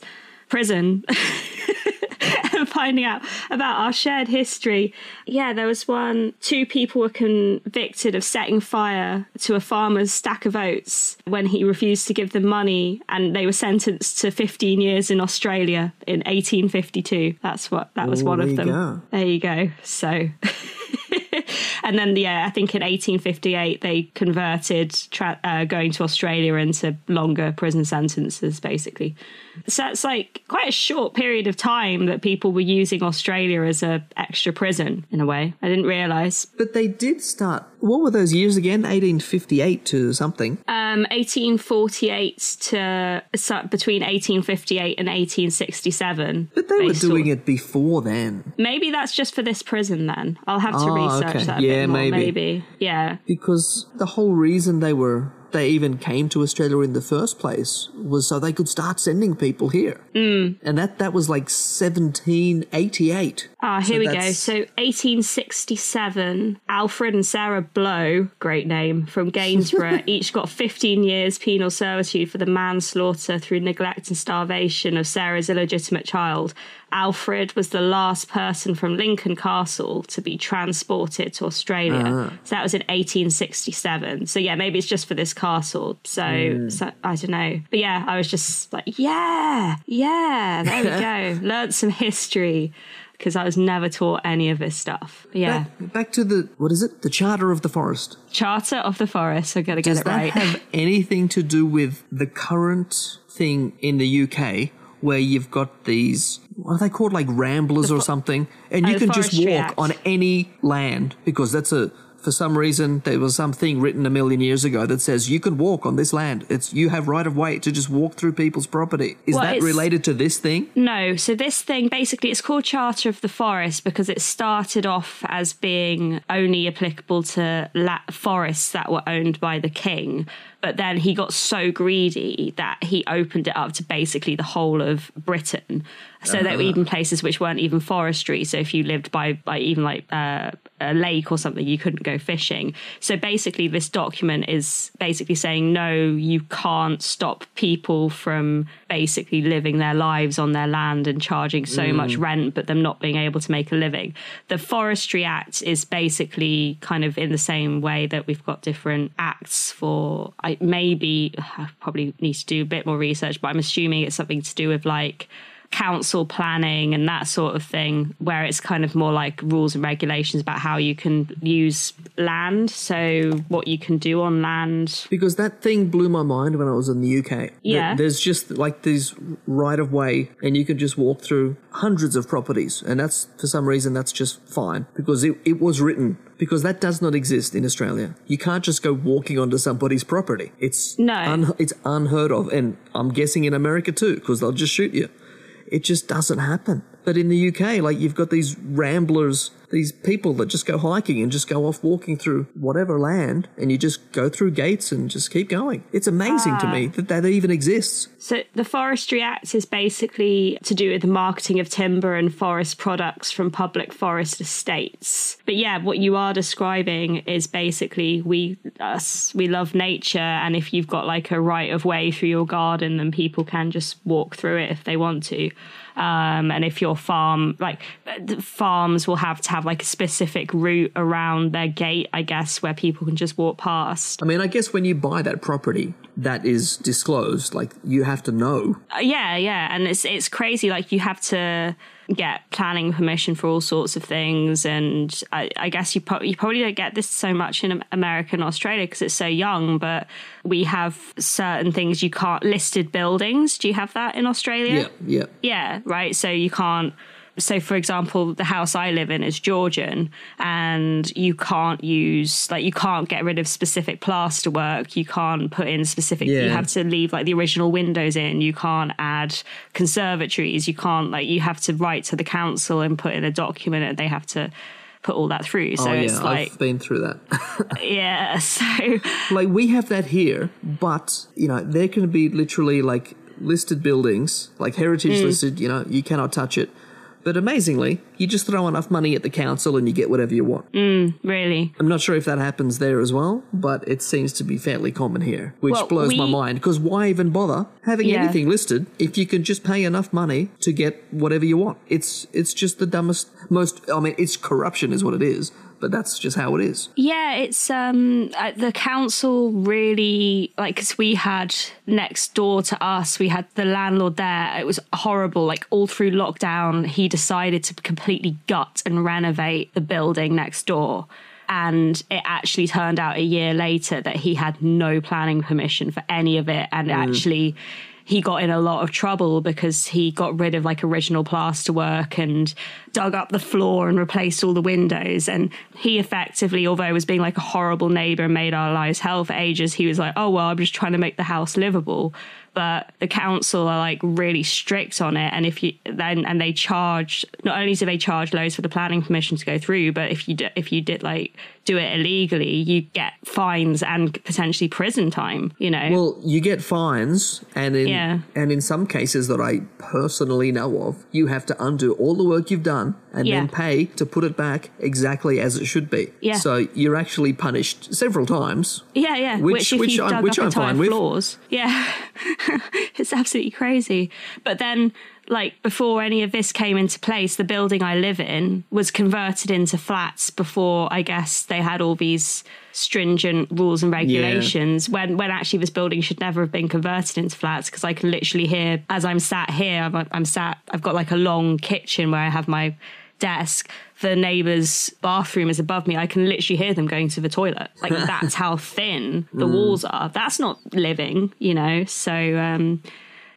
prison [laughs] finding out about our shared history. Yeah, there was one, two people were convicted of setting fire to a farmer's stack of oats when he refused to give them money, and they were sentenced to 15 years in Australia in 1852. That's what, that was one of them. go. There you go. So. [laughs] and then, yeah, I think in 1858 they converted tra- uh, going to Australia into longer prison sentences, basically. So it's like quite a short period of time that people were using Australia as a extra prison in a way. I didn't realise. But they did start. What were those years again? 1858 to something. Um, 1848 to so between 1858 and 1867. But they were doing it before then. Maybe that's just for this prison then. I'll have to Oh, research okay. that a Yeah, bit more. maybe. maybe. Yeah. Because the whole reason they were they even came to Australia in the first place was so they could start sending people here. Mm. And that that was like 1788. Ah, here So we go. So 1867, Alfred and Sarah Blow, great name, from Gainsborough, [laughs] each got 15 years penal servitude for the manslaughter through neglect and starvation of Sarah's illegitimate child. Alfred was the last person from Lincoln Castle to be transported to Australia. Ah. So that was in 1867. So yeah, maybe it's just for this castle. So, hmm. so I don't know. But yeah, I was just like, yeah, yeah, there we go. [laughs] Learned some history because I was never taught any of this stuff. But yeah, Back, back to the what is it? The Charter of the Forest. Charter of the Forest. I gotta get Does it that right. have anything to do with the current thing in the UK where you've got these what are they called like ramblers or something and you Oh, can just walk on any land because that's a for some reason there was something written a million years ago that says you can walk on this land. It's you have right of way to just walk through people's property. Is Well, that related to this thing? No, so this thing basically it's called Charter of the Forest because it started off as being only applicable to la- forests that were owned by the king, but then he got so greedy that he opened it up to basically the whole of Britain. So there were even places which weren't even forestry. So if you lived by, by even like uh, a lake or something, you couldn't go fishing. So basically, this document is basically saying no, you can't stop people from basically living their lives on their land and charging so much rent, but them not being able to make a living. The Forestry Act is basically kind of in the same way that we've got different acts for. I maybe uh, I probably need to do a bit more research, but I'm assuming it's something to do with like council planning and that sort of thing, where it's kind of more like rules and regulations about how you can use land. So, what you can do on land. Because that thing blew my mind when I was in the UK. Yeah. There's just like these right of way, and you can just walk through hundreds of properties. And that's, for some reason, that's just fine because it, it was written. Because that does not exist in Australia. You can't just go walking onto somebody's property. It's No. un- it's unheard of, and I'm guessing in America too, because they'll just shoot you. It just doesn't happen. But in the UK, like you've got these ramblers, these people that just go hiking and just go off walking through whatever land, and you just go through gates and just keep going. It's amazing to me that that even exists. So, the Forestry Act is basically to do with the marketing of timber and forest products from public forest estates. But yeah, what you are describing is basically we us we love nature, and if you've got like a right of way through your garden, then people can just walk through it if they want to. Um, and if your farm, like farms, will have to have like a specific route around their gate, I guess, where people can just walk past. I mean, I guess when you buy that property, that is disclosed. Like you have to know. Uh, yeah, yeah, and it's it's crazy. Like you have to get planning permission for all sorts of things, and I, I guess you, pro- you probably don't get this so much in Am- America and Australia because it's so young. But we have certain things you can't listed buildings. Do you have that in Australia? Yeah, yeah. Yeah, right. So you can't. So, for example, the house I live in is Georgian, and you can't use like you can't get rid of specific plaster work. You can't put in specific. You have to leave like the original windows in. You can't add conservatories. You can't like you have to write to the council and put in a document, and they have to put all that through. So oh it's yeah, like I've been through that. [laughs] yeah. So like we have that here, but you know there can be literally like listed buildings, like heritage mm. listed. You know you cannot touch it. But amazingly, you just throw enough money at the council and you get whatever you want. Mm, really, I'm not sure if that happens there as well, but it seems to be fairly common here, which Well, blows my mind. Because why even bother having Yeah. anything listed if you can just pay enough money to get whatever you want? It's it's just the dumbest, most. I mean, it's corruption, is what it is. But that's just how it is. Yeah, it's um uh, the council really like because we had next door to us, we had the landlord there. It was horrible. Like all through lockdown, he decided to completely gut and renovate the building next door. And it actually turned out a year later that he had no planning permission for any of it. And actually, he got in a lot of trouble because he got rid of like original plasterwork and dug up the floor and replaced all the windows. And he effectively, although was being like a horrible neighbor and made our lives hell for ages, he was like, oh, well, I'm just trying to make the house livable. But the council are like really strict on it. And if you then, and they charge, not only do they charge loads for the planning permission to go through, but if you, d- if you did like do it illegally, you get fines and potentially prison time, you know? Well, you get fines, and in Yeah. and in some cases that I personally know of, you have to undo all the work you've done and Yeah. then pay to put it back exactly as it should be. Yeah. So you're actually punished several times. Yeah, yeah. Which- Which, which I'm- which I'm fine with. floors, yeah, [laughs] [laughs] it's absolutely crazy. But then, like before any of this came into place, the building I live in was converted into flats. Before I guess they had all these stringent rules and regulations. When when actually this building should never have been converted into flats because I can literally hear as I'm sat here. I'm, I'm sat. I've got like a long kitchen where I have my desk. The neighbor's bathroom is above me. I can literally hear them going to the toilet. Like [laughs] that's how thin the walls are. That's not living, you know. So um,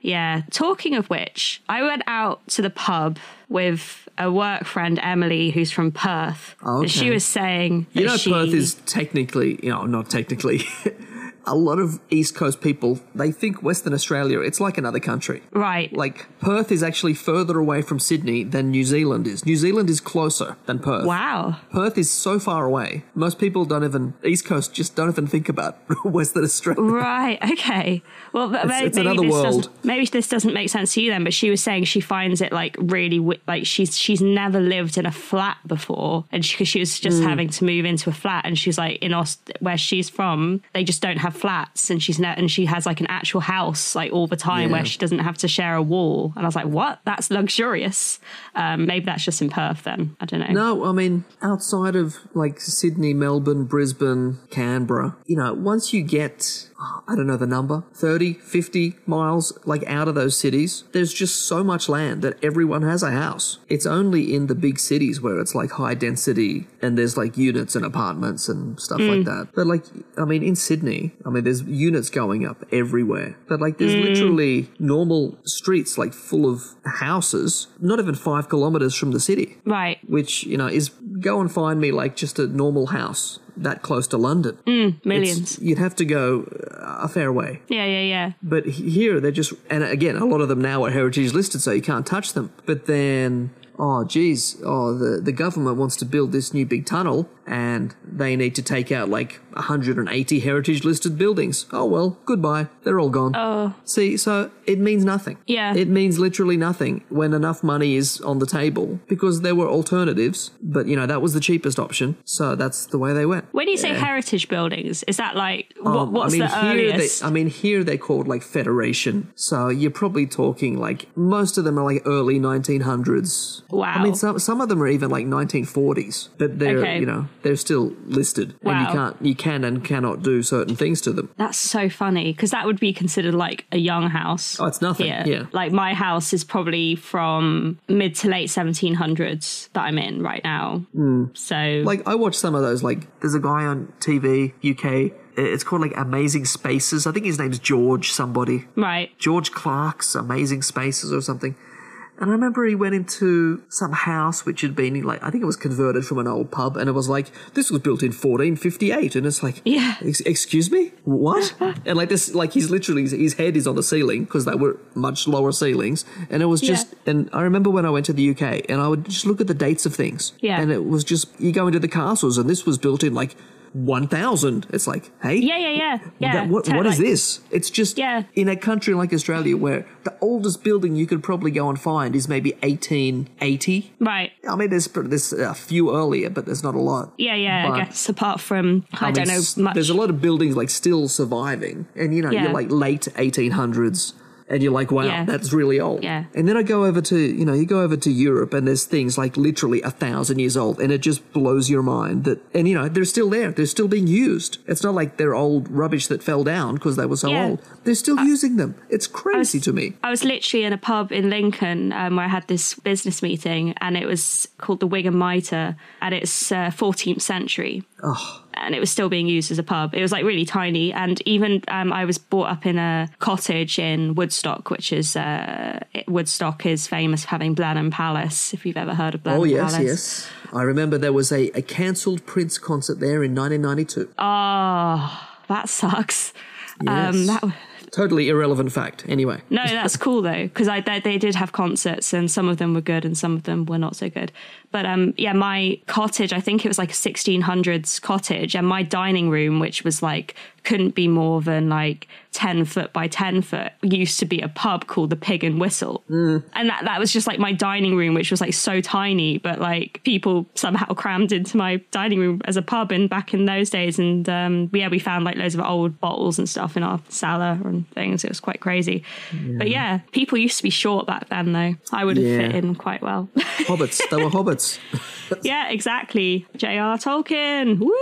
Yeah. Talking of which, I went out to the pub with a work friend, Emily, who's from Perth. Oh, And She was saying You know, she, Perth is technically, you know, not technically. [laughs] a lot of East Coast people, they think Western Australia, it's like another country. right. Like, Perth is actually further away from Sydney than New Zealand is. New Zealand is closer than Perth. wow. Perth is so far away. Most people don't even, East Coast just don't even think about [laughs] Western Australia. Right. Okay. Well, maybe, it's maybe another this maybe this doesn't make sense to you then. But she was saying she finds it like really like she's she's never lived in a flat before, and because she, was just Hmm. having to move into a flat, and she's like in Aust- where she's from, they just don't have flats, and she's ne- and she has like an actual house like all the time Yeah. where she doesn't have to share a wall. And I was like, what? That's luxurious. Um, maybe that's just in Perth then. I don't know. No, I mean, outside of like Sydney, Melbourne, Brisbane, Canberra, you know, once you get, I don't know the number, 30, 50 miles like out of those cities, there's just so much land that everyone has a house. It's only in the big cities where it's like high density and there's like units and apartments and stuff like mm. that. But like, I mean, in Sydney, I mean, there's units going up everywhere. But like, there's mm. literally normal streets like full of houses, not even five kilometers from the city Right. which you know is go and find me like just a normal house that close to London. It's- Millions. you'd have to go uh, a fair way. Yeah. Yeah. Yeah. But here they're just, and again, a lot of them now are heritage listed, so you can't touch them. But then, oh geez, oh the the government wants to build this new big tunnel, and they need to take out like 180 heritage listed buildings. Oh well, goodbye, they're all gone. Oh. See, so it means nothing. Yeah. It means literally nothing when enough money is on the table because there were alternatives, but you know, that was the cheapest option. So that's the way they went. When you say heritage buildings, is that like what, Um, what's I mean, the earliest? They, I mean, here they're called like Federation. So you're probably talking like most of them are like early 1900s. Wow. I mean, some some of them are even like 1940s, but they're Okay. you know they're still listed, and you can't you can and cannot do certain things to them. That's so funny because that would be considered like a young house. Oh, it's nothing. here. Yeah. Like my house is probably from mid to late 1700s that I'm in right now. Hmm. So Like I watch some of those. Like there's a guy on TV UK. It's called like Amazing Spaces. I think his name's George somebody. right. George Clark's Amazing Spaces or something. And I remember he went into some house which had been like I think it was converted from an old pub, and it was like this was built in 1458, and it's like Yeah. "Ex- excuse me, what? [laughs] and like this, like he's literally his head is on the ceiling because they were much lower ceilings, and it was just. Yeah. And I remember when I went to the UK, and I would just look at the dates of things, Yeah. and it was just you go into the castles, and this was built in like 1000. It's like hey, Yeah, yeah, yeah. Yeah. that, what, To- what is this? It's just Yeah. in a country like Australia where the oldest building you could probably go and find is maybe 1880. Right. I mean, there's there's a few earlier, but there's not a lot. Yeah, yeah. But- I guess apart from I, mean, don't know much. There's a lot of buildings like still surviving, and you know, Yeah. you're like late 1800s. And you're like, wow, Yeah. that's really old. Yeah. And then I go over to, you know, you go over to Europe and there's things like literally a thousand years old and it just blows your mind that, and you know, they're still there. They're still being used. It's not like they're old rubbish that fell down because they were so Yeah. old. They're still using them. It's crazy to me. I was literally in a pub in Lincoln um, where I had this business meeting, and it was called the Wig and Mitre, and it's uh, 14th century. And it was still being used as a pub. It was like really tiny, and even um, I was brought up in a cottage in Woodstock, which is uh, Woodstock is famous for having Blenheim Palace. If you've ever heard of Blenheim Palace. Oh, yes, Palace, yes. I remember there was a, a cancelled Prince concert there in 1992. Oh, that sucks. Um, Yes. that Totally irrelevant fact. Anyway. No, that's cool though, because I they, they did have concerts and some of them were good and some of them were not so good. But um, yeah, my cottage, I think it was like a 1600s cottage, and my dining room, which was like couldn't be more than like 10 foot by 10 foot, used to be a pub called the Pig and Whistle, and that that was just like my dining room, which was like so tiny, but like people somehow [laughs] crammed into my dining room as a pub in back in those days, and um, yeah, we found like loads of old bottles and stuff in our cellar and things. It was quite crazy. But yeah, people used to be short back then, though. I would have Yeah. fit in quite well. [laughs] Hobbits. They were hobbits. [laughs] yeah, exactly. J.R. Tolkien. Woo!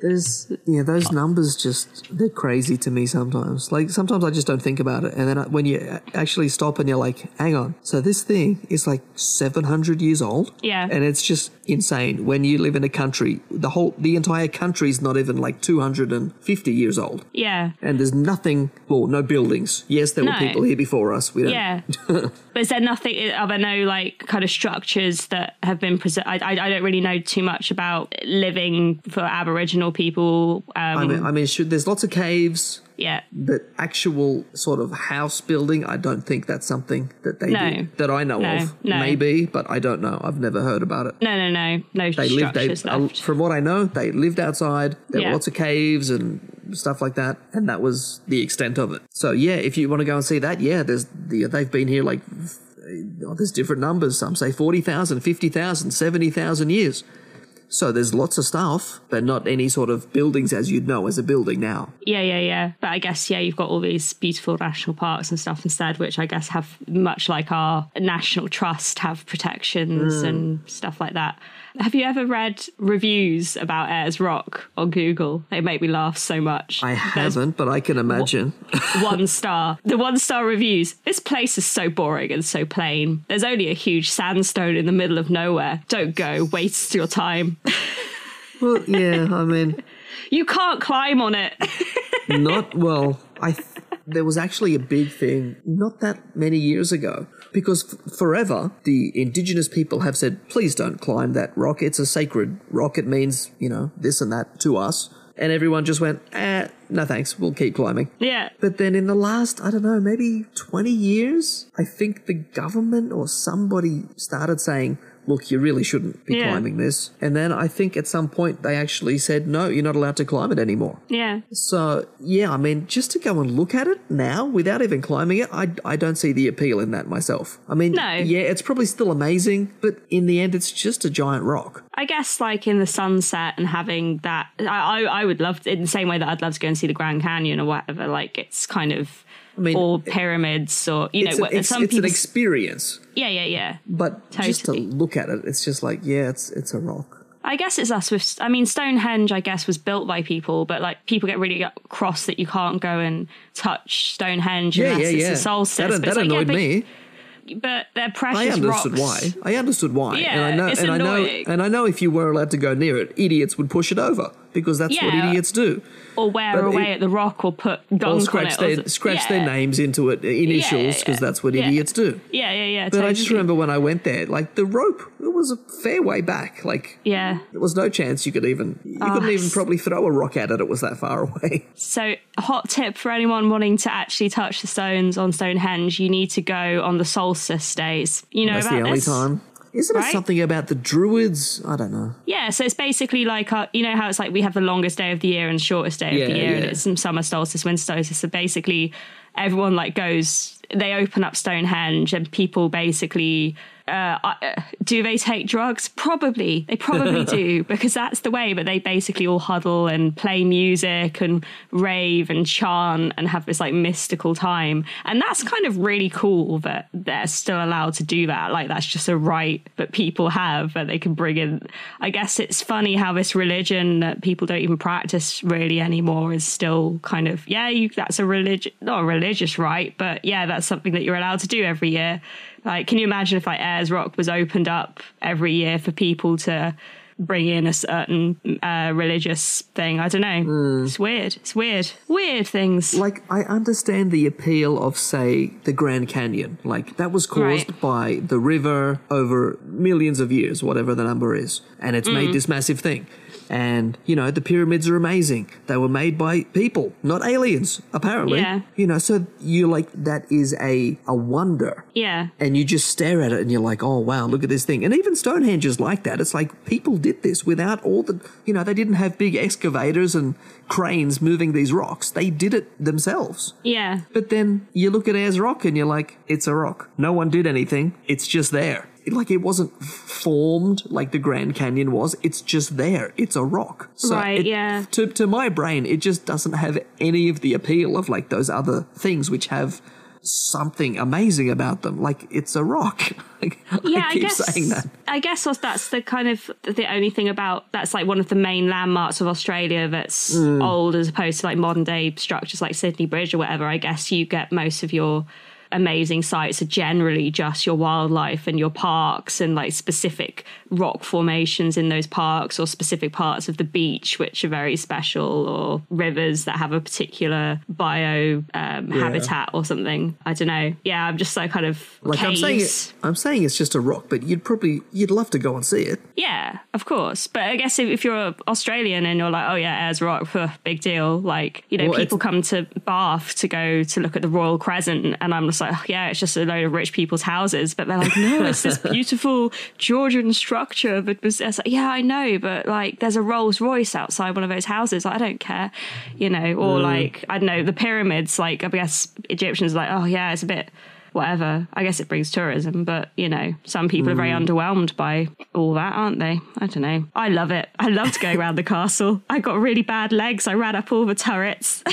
There's yeah, those numbers just they're crazy to me sometimes. Like sometimes I just don't think about it, and then I, when you actually stop and you're like, hang on, so this thing is like 700 years old. Yeah. and it's just insane. When you live in a country, the whole the entire country's not even like 250 years old. Yeah. And there's nothing, well, no buildings. Yes, there were people here before us. We don't. Yeah. [laughs] but is there nothing, are there no like kind of structures that have been preserved? I, I, I don't really know too much about living for Aboriginal people. Um, I mean, I mean, should, there's lots of caves. yeah. But actual sort of house building, I don't think that's something that they No. do that I know No, of. no. Maybe, but I don't know. I've never heard about it. No, no, no. No They lived. They, uh, from what I know, they lived outside. There Yeah. were lots of caves and stuff like that, and that was the extent of it. So yeah, if you want to go and see that, yeah, there's the, they've been here like oh, there's different numbers. Some say 40,000, 50,000, 70,000 years. So there's lots of stuff, but not any sort of buildings as you'd know as a building now. Yeah, yeah, yeah. But I guess, yeah, you've got all these beautiful national parks and stuff instead, which I guess have, much like our National Trust, have protections Hmm. and stuff like that. Have you ever read reviews about Ayers Rock on Google? They make me laugh so much. I There's haven't, but I can imagine. [laughs] one star. The one star reviews. This place is so boring and so plain. There's only a huge sandstone in the middle of nowhere. Don't go. Waste your time. [laughs] well, yeah, I mean, You can't climb on it. not [laughs] well. I th- there was actually a big thing not that many years ago because f- forever the indigenous people have said, please don't climb that rock. It's a sacred rock. It means you know this and that to us. And everyone just went, eh, no thanks. We'll keep climbing. yeah. But then in the last, I don't know, maybe 20 years, I think the government or somebody started saying, look, you really shouldn't be Yeah. climbing this. And then I think at some point they actually said, no, you're not allowed to climb it anymore. Yeah. So, yeah, I mean, just to go and look at it now without even climbing it, I, I don't see the appeal in that myself. I mean, No. yeah, it's probably still amazing, but in the end, it's just a giant rock. I guess like in the sunset and having that, I, I, I would love to, in the same way that I'd love to go and see the Grand Canyon or whatever. Like it's kind of, mean, or pyramids or you know, It's, an, it's, some it's an experience, yeah, yeah, yeah. but just to look at it, it's just like, yeah, it's it's a rock. I guess it's us with. I mean, Stonehenge, I guess, was built by people, but like people get really cross that you can't go and touch Stonehenge Yeah, unless yeah, it's yeah. a solstice. That, that like, annoyed me. But they're precious I understood rocks. why. I understood why. Yeah, and I know it's and I know annoying. and I know if you were allowed to go near it, idiots would push it over because that's what idiots do. Or wear But away it- at the rock or put Or on scratch it. or their s- scratch yeah. their names into it, initials, because yeah, that's what yeah. idiots do. Yeah, yeah, yeah. But I just remember when I went there, like the rope, it was a fair way back. Like Yeah. there was no chance you could even you Ah, couldn't even probably throw a rock at it. It was that far [laughs] away. So, hot tip for anyone wanting to actually touch the stones on Stonehenge: you need to go on the solstice days. You know That's about the only this? time. Isn't it something about the druids? I don't know. Yeah, so it's basically like uh, you know how it's like we have the longest day of the year and shortest day Yeah, of the year, and it's some summer solstice, winter solstice. So basically, everyone like goes. They open up Stonehenge, and people basically. Uh, uh, do they take drugs? Probably. They probably [laughs] do because that's the way. But they basically all huddle and play music and rave and chant and have this like mystical time. And that's kind of really cool that they're still allowed to do that. Like that's just a right that people have that they can bring in. I guess it's funny how this religion that people don't even practice really anymore is still kind of yeah, you that's a religion, not a religious right, but yeah, that's something that you're allowed to do every year. Like, can you imagine if like Ayers Rock was opened up every year for people to bring in a certain uh, religious thing? I don't know. It's weird. It's weird. Weird things. Like I understand the appeal of say the Grand Canyon. Like that was caused Right. by the river over millions of years, whatever the number is, and it's Mm. made this massive thing. And you know the pyramids are amazing. They were made by people, not aliens, apparently. Yeah. You know, so you're like that is a a wonder. yeah. and you just stare at it and you're like, oh wow, look at this thing. And even Stonehenge is like that. It's like people did this without all the, you know, they didn't have big excavators and cranes moving these rocks. They did it themselves. Yeah. But then you look at Ayers Rock and you're like, it's a rock. No one did anything. It's just there. Like it wasn't formed like the Grand Canyon was. It's just there. It's a rock. So Right, it- yeah. To to my brain, it just doesn't have any of the appeal of like those other things which have something amazing about them. Like it's a rock. [laughs] Like, yeah, I keep guess saying that. I guess that's the kind of the only thing about that's like one of the main landmarks of Australia that's Mm. old as opposed to like modern day structures like Sydney Bridge or whatever. I guess you get most of your amazing sites are generally just your wildlife and your parks and like specific rock formations in those parks or specific parts of the beach which are very special or rivers that have a particular bio um, habitat or something i don't know yeah i'm just like kind of Like I'm saying, I'm saying it's just a rock, but you'd probably you'd love to go and see it. Yeah, of course. But I guess if, if you're Australian and you're like, oh yeah, Ayers Rock, phew, big deal. Like, you know, Well, people come to Bath to go to look at the Royal Crescent, and I'm just like, oh, yeah, it's just a load of rich people's houses. But they're like, no, it's this [laughs] beautiful Georgian structure. But it's like, yeah, I know, but like, there's a Rolls Royce outside one of those houses. I don't care, you know. Or Mm. like, I don't know, the pyramids. Like, I guess Egyptians are like, oh yeah, it's a bit whatever. I guess it brings tourism, but you know, some people are very Mm. underwhelmed by all that, aren't they? I don't know. I love it. I loved going around the castle. I got really bad legs. I ran up all the turrets. [laughs]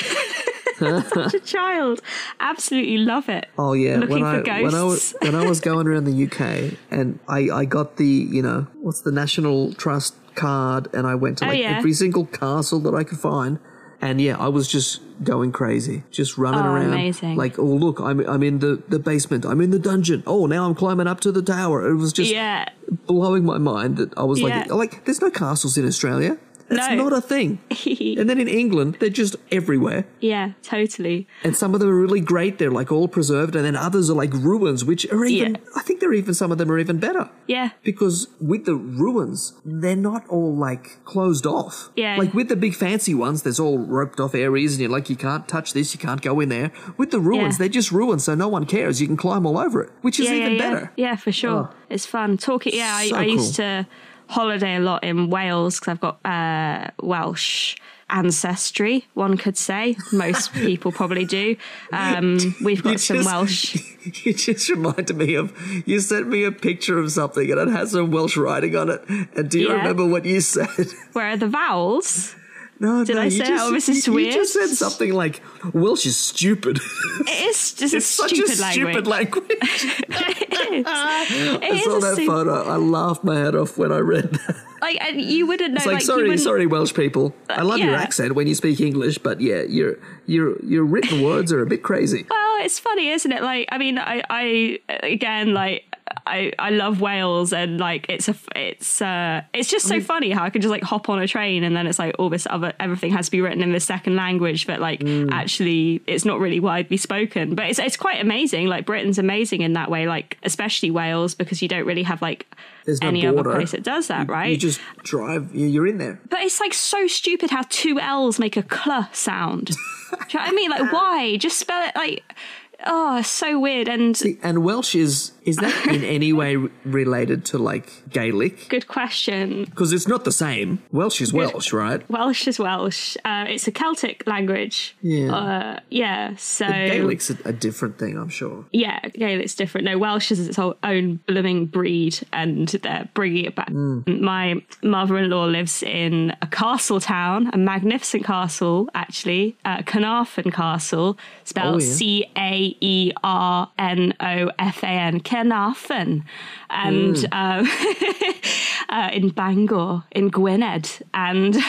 [laughs] Such a child. Absolutely love it. Oh yeah, Looking when for I when I was ghosts. when I was [laughs] going around the UK and I I got the you know what's the National Trust card and I went to Oh, like yeah. every single castle that I could find and yeah I was just going crazy just running Oh, around amazing. like oh look I'm I'm in the the basement I'm in the dungeon oh now I'm climbing up to the tower it was just Yeah. blowing my mind that I was Yeah. like like there's no castles in Australia that's No. not a thing [laughs] and then in England they're just everywhere Yeah, totally. and some of them are really great. They're like all preserved, and then others are like ruins, which are even. Yeah. I think they're even some of them are even better Yeah. because with the ruins, they're not all like closed off. Yeah. Like with the big fancy ones, there's all roped off areas, and you're like, you can't touch this, you can't go in there. With the ruins, Yeah. they're just ruins, so no one cares. You can climb all over it, which is yeah, even yeah, yeah. better. Yeah, for sure. Oh. It's fun. Talking. Yeah, I, So I used cool. to holiday a lot in Wales because I've got uh, Welsh ancestry. One could say most [laughs] people probably do. Um, we've got You some just- Welsh. [laughs] You just reminded me of you sent me a picture of something and it has some Welsh writing on it. And do you Yeah. remember what you said? Where are the vowels? No, Did no, I say, just, "Oh, this is you, you just said something like Welsh is stupid. It is just a it's such stupid a stupid language. language. [laughs] it is. I It saw is that stu- photo. I laughed my head off when I read that. Like, and you wouldn't know. It's like, like, sorry, sorry, Welsh people. I love your accent when you speak English, but yeah, your your your written words are a bit crazy. Well, it's funny, isn't it? Like, I mean, I, I again, like, I, I love Wales, and like, it's a, it's, uh, it's just so funny how I can just like hop on a train, and then it's like all this other, everything has to be written in the second language, but like, Mm. actually, it's not really widely spoken. But it's, it's quite amazing. Like, Britain's amazing in that way, like, especially Wales, because you don't really have like There's any border. other place that does that, right? You just drive. you- You're in there. But it's like so stupid how two L's make a cl sound. Do you know what I mean? Like, [laughs] why? Just spell it like, oh, so weird. And And Welsh is is that in any way related to like Gaelic? good question. Because it's not the same. Welsh is Welsh, right? Welsh is Welsh. Uh, it's a Celtic language. Yeah. Uh, yeah. So Gaelic's a, a different thing, I'm sure. yeah, Gaelic's different. No, Welsh is its own blooming breed, and they're bringing it back. My mother-in-law lives in a castle town, a magnificent castle, actually, uh, Caernarfon Castle, spelled Oh. C A E R N O F A N, Caernarfon, and um, [laughs] uh, in Bangor, in Gwynedd, and. [laughs]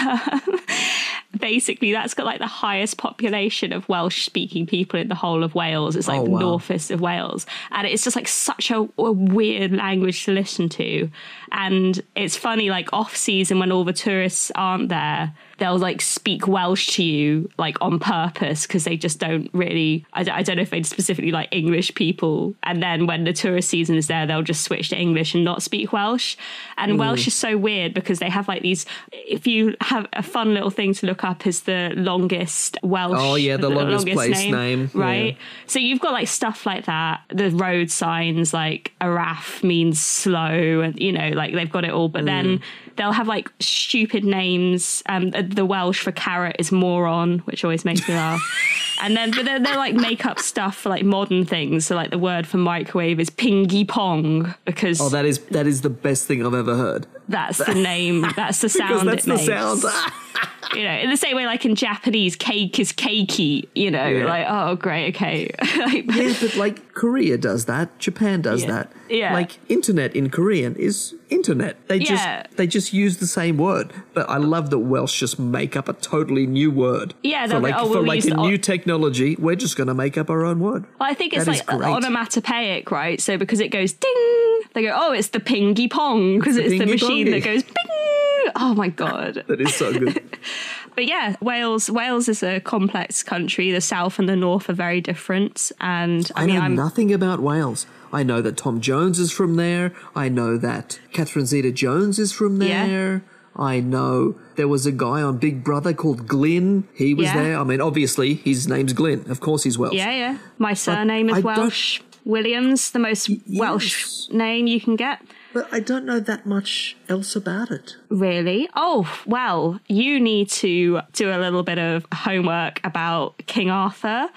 basically that's got like the highest population of Welsh speaking people in the whole of Wales. It's like Oh, the wow. northeast of Wales. And it's just like such a, a weird language to listen to. And it's funny, like off season when all the tourists aren't there, they'll like speak Welsh to you like on purpose because they just don't really, I, don't- I don't know if they specifically like English people. And then when the tourist season is there, they'll just switch to English and not speak Welsh. And Mm. Welsh is so weird because they have like these, if you have a fun little thing to look up is the longest Welsh. Oh, yeah, the longest place name, yeah. Right. So you've got like stuff like that. The road signs like Araf means slow, and you know, like they've got it all. But Mm. then they'll have like stupid names. Um, the- Welsh for carrot is moron, which always makes me laugh. [laughs] And then, but then they'll like make up stuff for like modern things. So like the word for microwave is pingy pong because Oh, that is that is the best thing I've ever heard. That's the name. That's the [laughs] sound. that's it the makes. sound. [laughs] You know, in the same way, like in Japanese, cake is cakey. You know, Yeah. like oh great, okay. [laughs] Like, yeah, but like Korea does that, Japan does Yeah. that. Yeah. Like internet in Korean is internet. They Yeah. just they just use the same word. But I love that Welsh just make up a totally new word. Yeah, for they'll like "Oh, for we'll like a new technology, we're just gonna make up our own word. Well, I think it's That like onomatopoeic, right? So because it goes ding, they go, oh, it's the pingy pong because it's, the the pingy machine that goes bing. Oh my god! [laughs] That is so good. [laughs] But yeah, Wales. Wales is a complex country. The south and the north are very different, and I, I mean, know I'm nothing about Wales. I know that Tom Jones is from there. I know that Catherine Zeta Jones is from Yeah. there. I know there was a guy on Big Brother called Glyn. He was Yeah. there. I mean, obviously, his name's Glyn. Of course, he's Welsh. yeah, yeah. My surname I is don't- Welsh. Williams, the most Welsh name you can get. But I don't know that much else about it. Really? Oh, well, you need to do a little bit of homework about King Arthur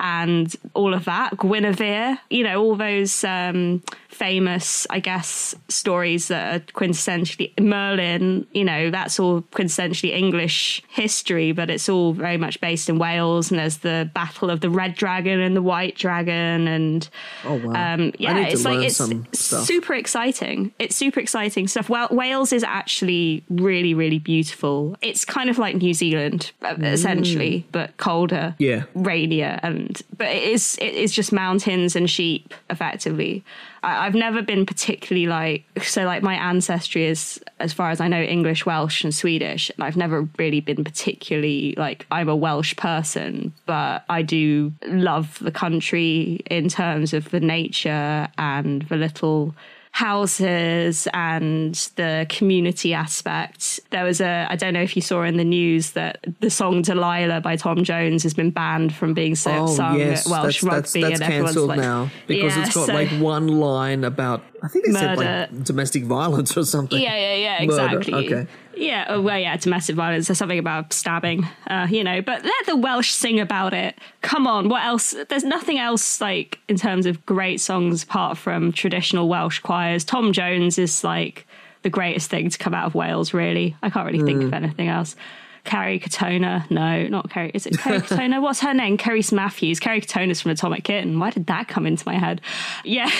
and all of that. Guinevere, you know, all those um, famous, I guess, stories that are quintessentially Merlin, you know, that's all quintessentially English history, but it's all very much based in Wales. And there's the battle of the Red Dragon and the White Dragon. And Oh wow! um, yeah, I need to it's like it's stuff. super exciting. It's super exciting stuff. Well, Wales is actually really, really beautiful. It's kind of like New Zealand, uh, essentially, but colder, Mm. Yeah. rainier, and but it is it is just mountains and sheep, effectively. I, I've never been particularly like so. Like my ancestry is, as far as I know, English, Welsh, and Swedish, and I've never really been particularly like I'm a Welsh person, but I do love the country in terms of the nature and the little houses and the community aspect. There was a, I don't know if you saw in the news that the song Delilah by Tom Jones has been banned from being so, Oh sung yes, at Welsh that's, that's, rugby, that's and everyone's cancelled like, now because Yeah, it's got so- like one line about I think they said like domestic violence or something. Yeah, yeah, yeah, Murder, exactly. okay. Yeah, oh, well, yeah, domestic violence. There's something about stabbing, uh, you know, but let the Welsh sing about it. Come on, what else? There's nothing else, like, in terms of great songs apart from traditional Welsh choirs. Tom Jones is, like, the greatest thing to come out of Wales, really. I can't really think Hmm. of anything else. Kerry Katona, no, not Kerry. Is it Kerry Katona? What's her name? Carrie Matthews. Kerry Katona's from Atomic Kitten. Why did that come into my head? Yeah,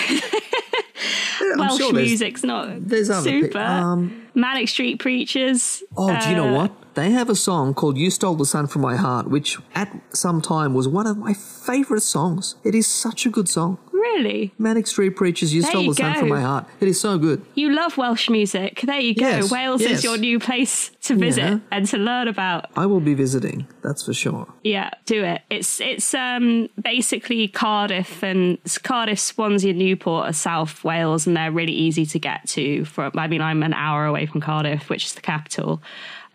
I'm Welsh sure music's not there's other pe- super. um, Manic Street Preachers. Oh, do you know Uh, what? They have a song called You Stole the Sun from My Heart, which at some time was one of my favorite songs. It is such a good song. Really? Manic Street Preachers, You There Stole you the Sun from My Heart. It is so good. You love Welsh music. There you go. Yes, Wales yes. is your new place to visit Yeah. and to learn about. I will be visiting, that's for sure. Yeah, do it. It's it's um basically Cardiff and Cardiff, Swansea, and Newport are South Wales, and they're really easy to get to. From I mean, I'm an hour away from Cardiff, which is the capital.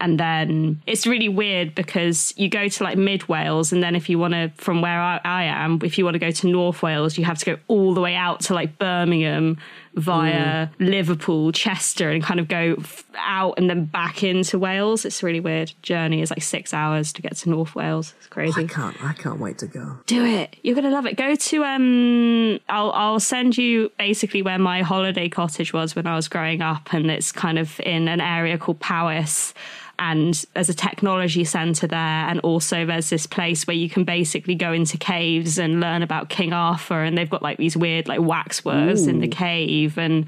And then it's really weird because you go to like mid Wales, and then if you want to, from where I, I am, if you want to go to North Wales, you have to go all the way out to like Birmingham via Liverpool, Chester, and kind of go out and then back into Wales. It's a really weird journey. It's like six hours to get to North Wales. It's crazy. I can't, I can't wait to go. Do it. You're gonna love it. Go to um. I'll I'll send you basically where my holiday cottage was when I was growing up, and it's kind of in an area called Powys. And there's a technology center there, and also there's this place where you can basically go into caves and learn about King Arthur, and they've got like these weird like waxworks in the cave, and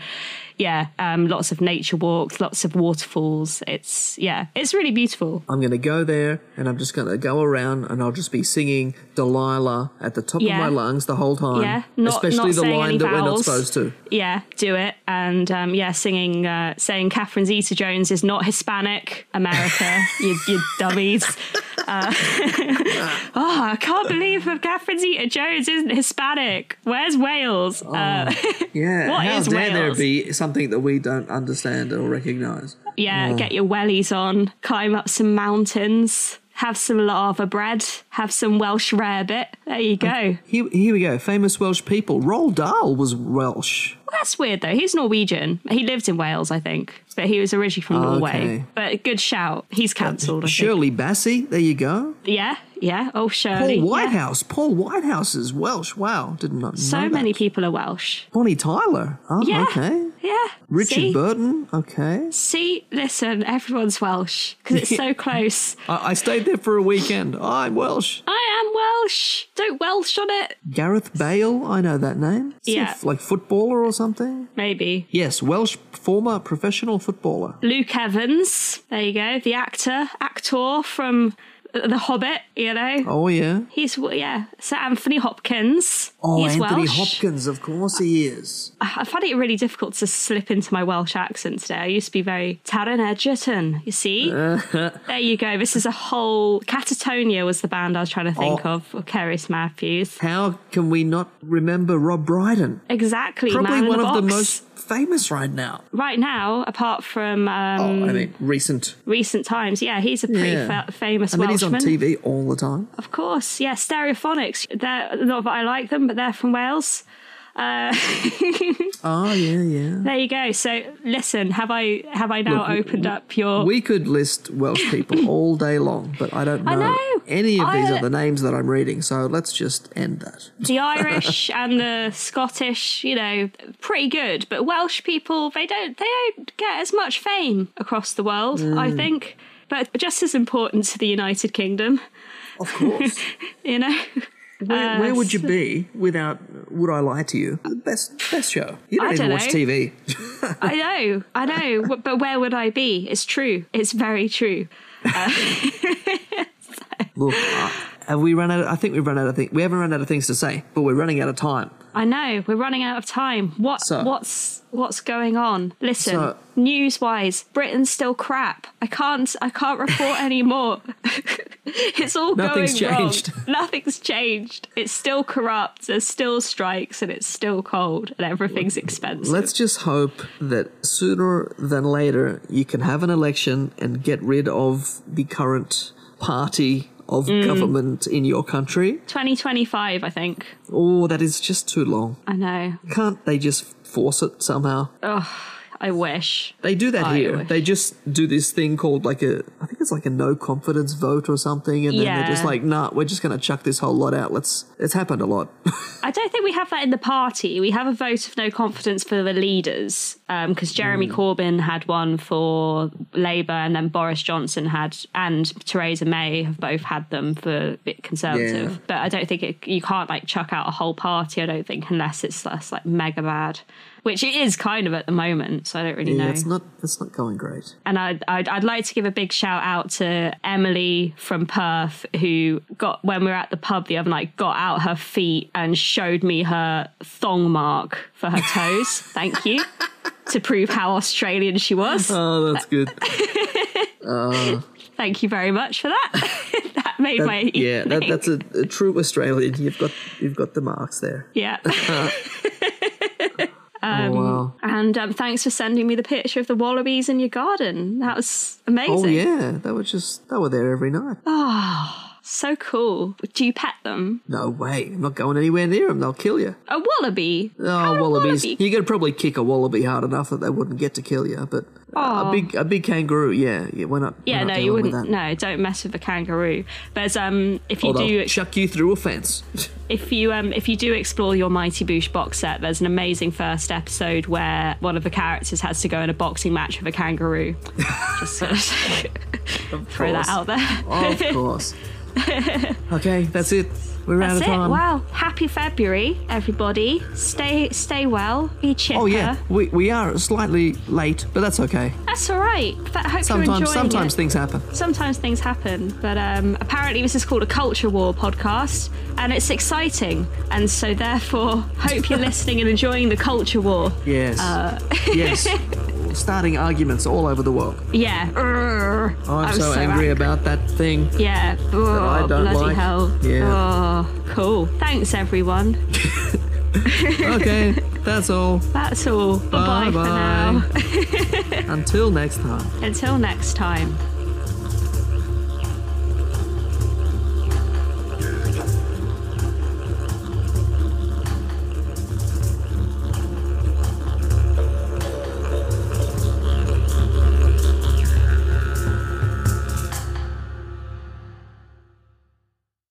yeah, um, lots of nature walks, lots of waterfalls. It's yeah, it's really beautiful. I'm going to go there and I'm just going to go around and I'll just be singing Delilah at the top Yeah. of my lungs the whole time. Yeah, not- Especially not the line that we're not supposed to. Yeah, do it. And um, yeah, singing, uh, saying Catherine Zeta Jones is not Hispanic America, you, you dummies. Uh, [laughs] oh, I can't believe Catherine Zeta Jones isn't Hispanic. Where's Wales? Uh, [laughs] Yeah. What How is dare there be something that we don't understand or recognize? yeah, get your wellies on, climb up some mountains, have some laverbread, have some Welsh rarebit. There you go. Here, here we go. Famous Welsh people. Roald Dahl was Welsh. That's weird though. He's Norwegian. He lived in Wales, I think, but he was originally from Norway. Okay. But good shout. He's cancelled. Shirley Bassey. There you go. Yeah, yeah. Oh, Paul Shirley. yeah. Whitehouse. Paul Whitehouse is Welsh. Wow. Did not know So that. many people are Welsh. Bonnie Tyler. Oh, Yeah. okay. Yeah. Richard See? Burton. Okay. See, listen, everyone's Welsh because it's so [laughs] close. I, I stayed there for a weekend. I'm Welsh. I am Welsh. Don't Welsh on it. Gareth Bale. I know that name. Is Yeah. f- Like footballer or something. Maybe. Yes, Welsh former professional footballer. Luke Evans. There you go. The actor, actor from The Hobbit. You know. Oh yeah. He's yeah. Sir Anthony Hopkins. Oh, He's Anthony Welsh. Hopkins. Of course he is. I I find it really difficult to slip into my Welsh accent today. I used to be very Taron Egerton, you see? [laughs] there you go. This is a whole. Catatonia was the band I was trying to think Oh. of, or Cerys Matthews. How can we not remember Rob Brydon? Exactly. Probably one the of the most famous right now. Right now, apart from um, Oh, I mean, recent. recent times, yeah, he's a pretty Yeah. fa- famous I mean, he's on TV all the time. Of course, yeah. Stereophonics. They're not that I like them, but they're from Wales. Uh, Oh [laughs] yeah, yeah. there you go. So listen, have I have I now Look, opened up your? We could list Welsh people [laughs] all day long, but I don't know, I know. any of these I- are the names that I'm reading. So let's just end that. the [laughs] Irish and the Scottish, you know, pretty good. But Welsh people, they don't they don't get as much fame across the world, I Mm. think. But just as important to the United Kingdom, Of course. you know. Where, Uh, where would you be without Would I Lie to You? The best best show. You don't I even don't watch. TV. I know, I know, [laughs] but where would I be? It's true. It's very true. [laughs] Look, uh, have we run out? Of, I think we've run out of things. We haven't run out of things to say, but we're running out of time. I know we're running out of time. What So- what's what's going on? Listen, So- news wise, Britain's still crap. I can't I can't report [laughs] anymore. [laughs] it's all Nothing's going wrong. changed. [laughs] Nothing's changed. It's still corrupt. There's still strikes, and it's still cold, and everything's expensive. Let's just hope that sooner than later you can have an election and get rid of the current party of Mm. government in your country. 2025, I think. Oh, that is just too long. I know. Can't they just force it somehow? I wish. They do that I here. wish. They just do this thing called like a, I think it's like a no confidence vote or something, and then they're just like, nah, we're just gonna chuck this whole lot out. Let's. It's happened a lot. I don't think we have that in the party. We have a vote of no confidence for the leaders because Jeremy Hmm. Corbyn had one for Labour, and then Boris Johnson had, and Theresa May have both had them for a bit conservative. Yeah. But I don't think it, you can't like chuck out a whole party. I don't think unless it's less like mega bad, which it is kind of at the moment. So I don't really yeah, know. it's not. It's not going great. And I'd, I'd, I'd like to give a big shout out to Emily from Perth, who got, when we were at the pub the other night, got out her feet and showed me her thong mark for her toes. [laughs] Thank you. To prove how Australian she was. Oh, that's good. [laughs] Thank you very much for that. [laughs] that made my yeah, that, that's a, a true Australian. You've got you've got the marks there. Yeah. Oh wow. And um, thanks for sending me the picture of the wallabies in your garden. That was amazing. Oh yeah, they were just they were there every night. So cool. Do you pet them? No way, I'm not going anywhere near them. They'll kill you. A wallaby? Oh, How wallabies! wallaby? You could probably kick a wallaby hard enough that they wouldn't get to kill you. But uh, a big a big kangaroo, yeah, yeah, we're not. Yeah, we're not no, you wouldn't. No, don't mess with a kangaroo. But um, if you Or do, chuck you through a fence. [laughs] if you um, if you do explore your Mighty Boosh box set, there's an amazing first episode where one of the characters has to go in a boxing match with a kangaroo. [laughs] Just sort of [laughs] throw that out there. of course. [laughs] okay, that's it. We're out That's of it. time. Wow. Happy February, everybody. Stay stay well. Be chipper. Oh yeah, we we are slightly late, but that's okay. That's all right. I hope you're Sometimes enjoying sometimes it. things happen. sometimes things happen, but um, apparently this is called a culture war podcast, and it's exciting, and so therefore, hope you're listening and enjoying the culture war. Yes. Uh. [laughs] yes. Starting arguments all over the world. Yeah, Urgh. I'm, I'm so, angry about that thing. Yeah, oh, I don't bloody like. hell. Yeah. Oh, cool. Thanks, everyone. [laughs] Okay, that's all. That's all. Bye bye for now. [laughs] Until next time. Until next time.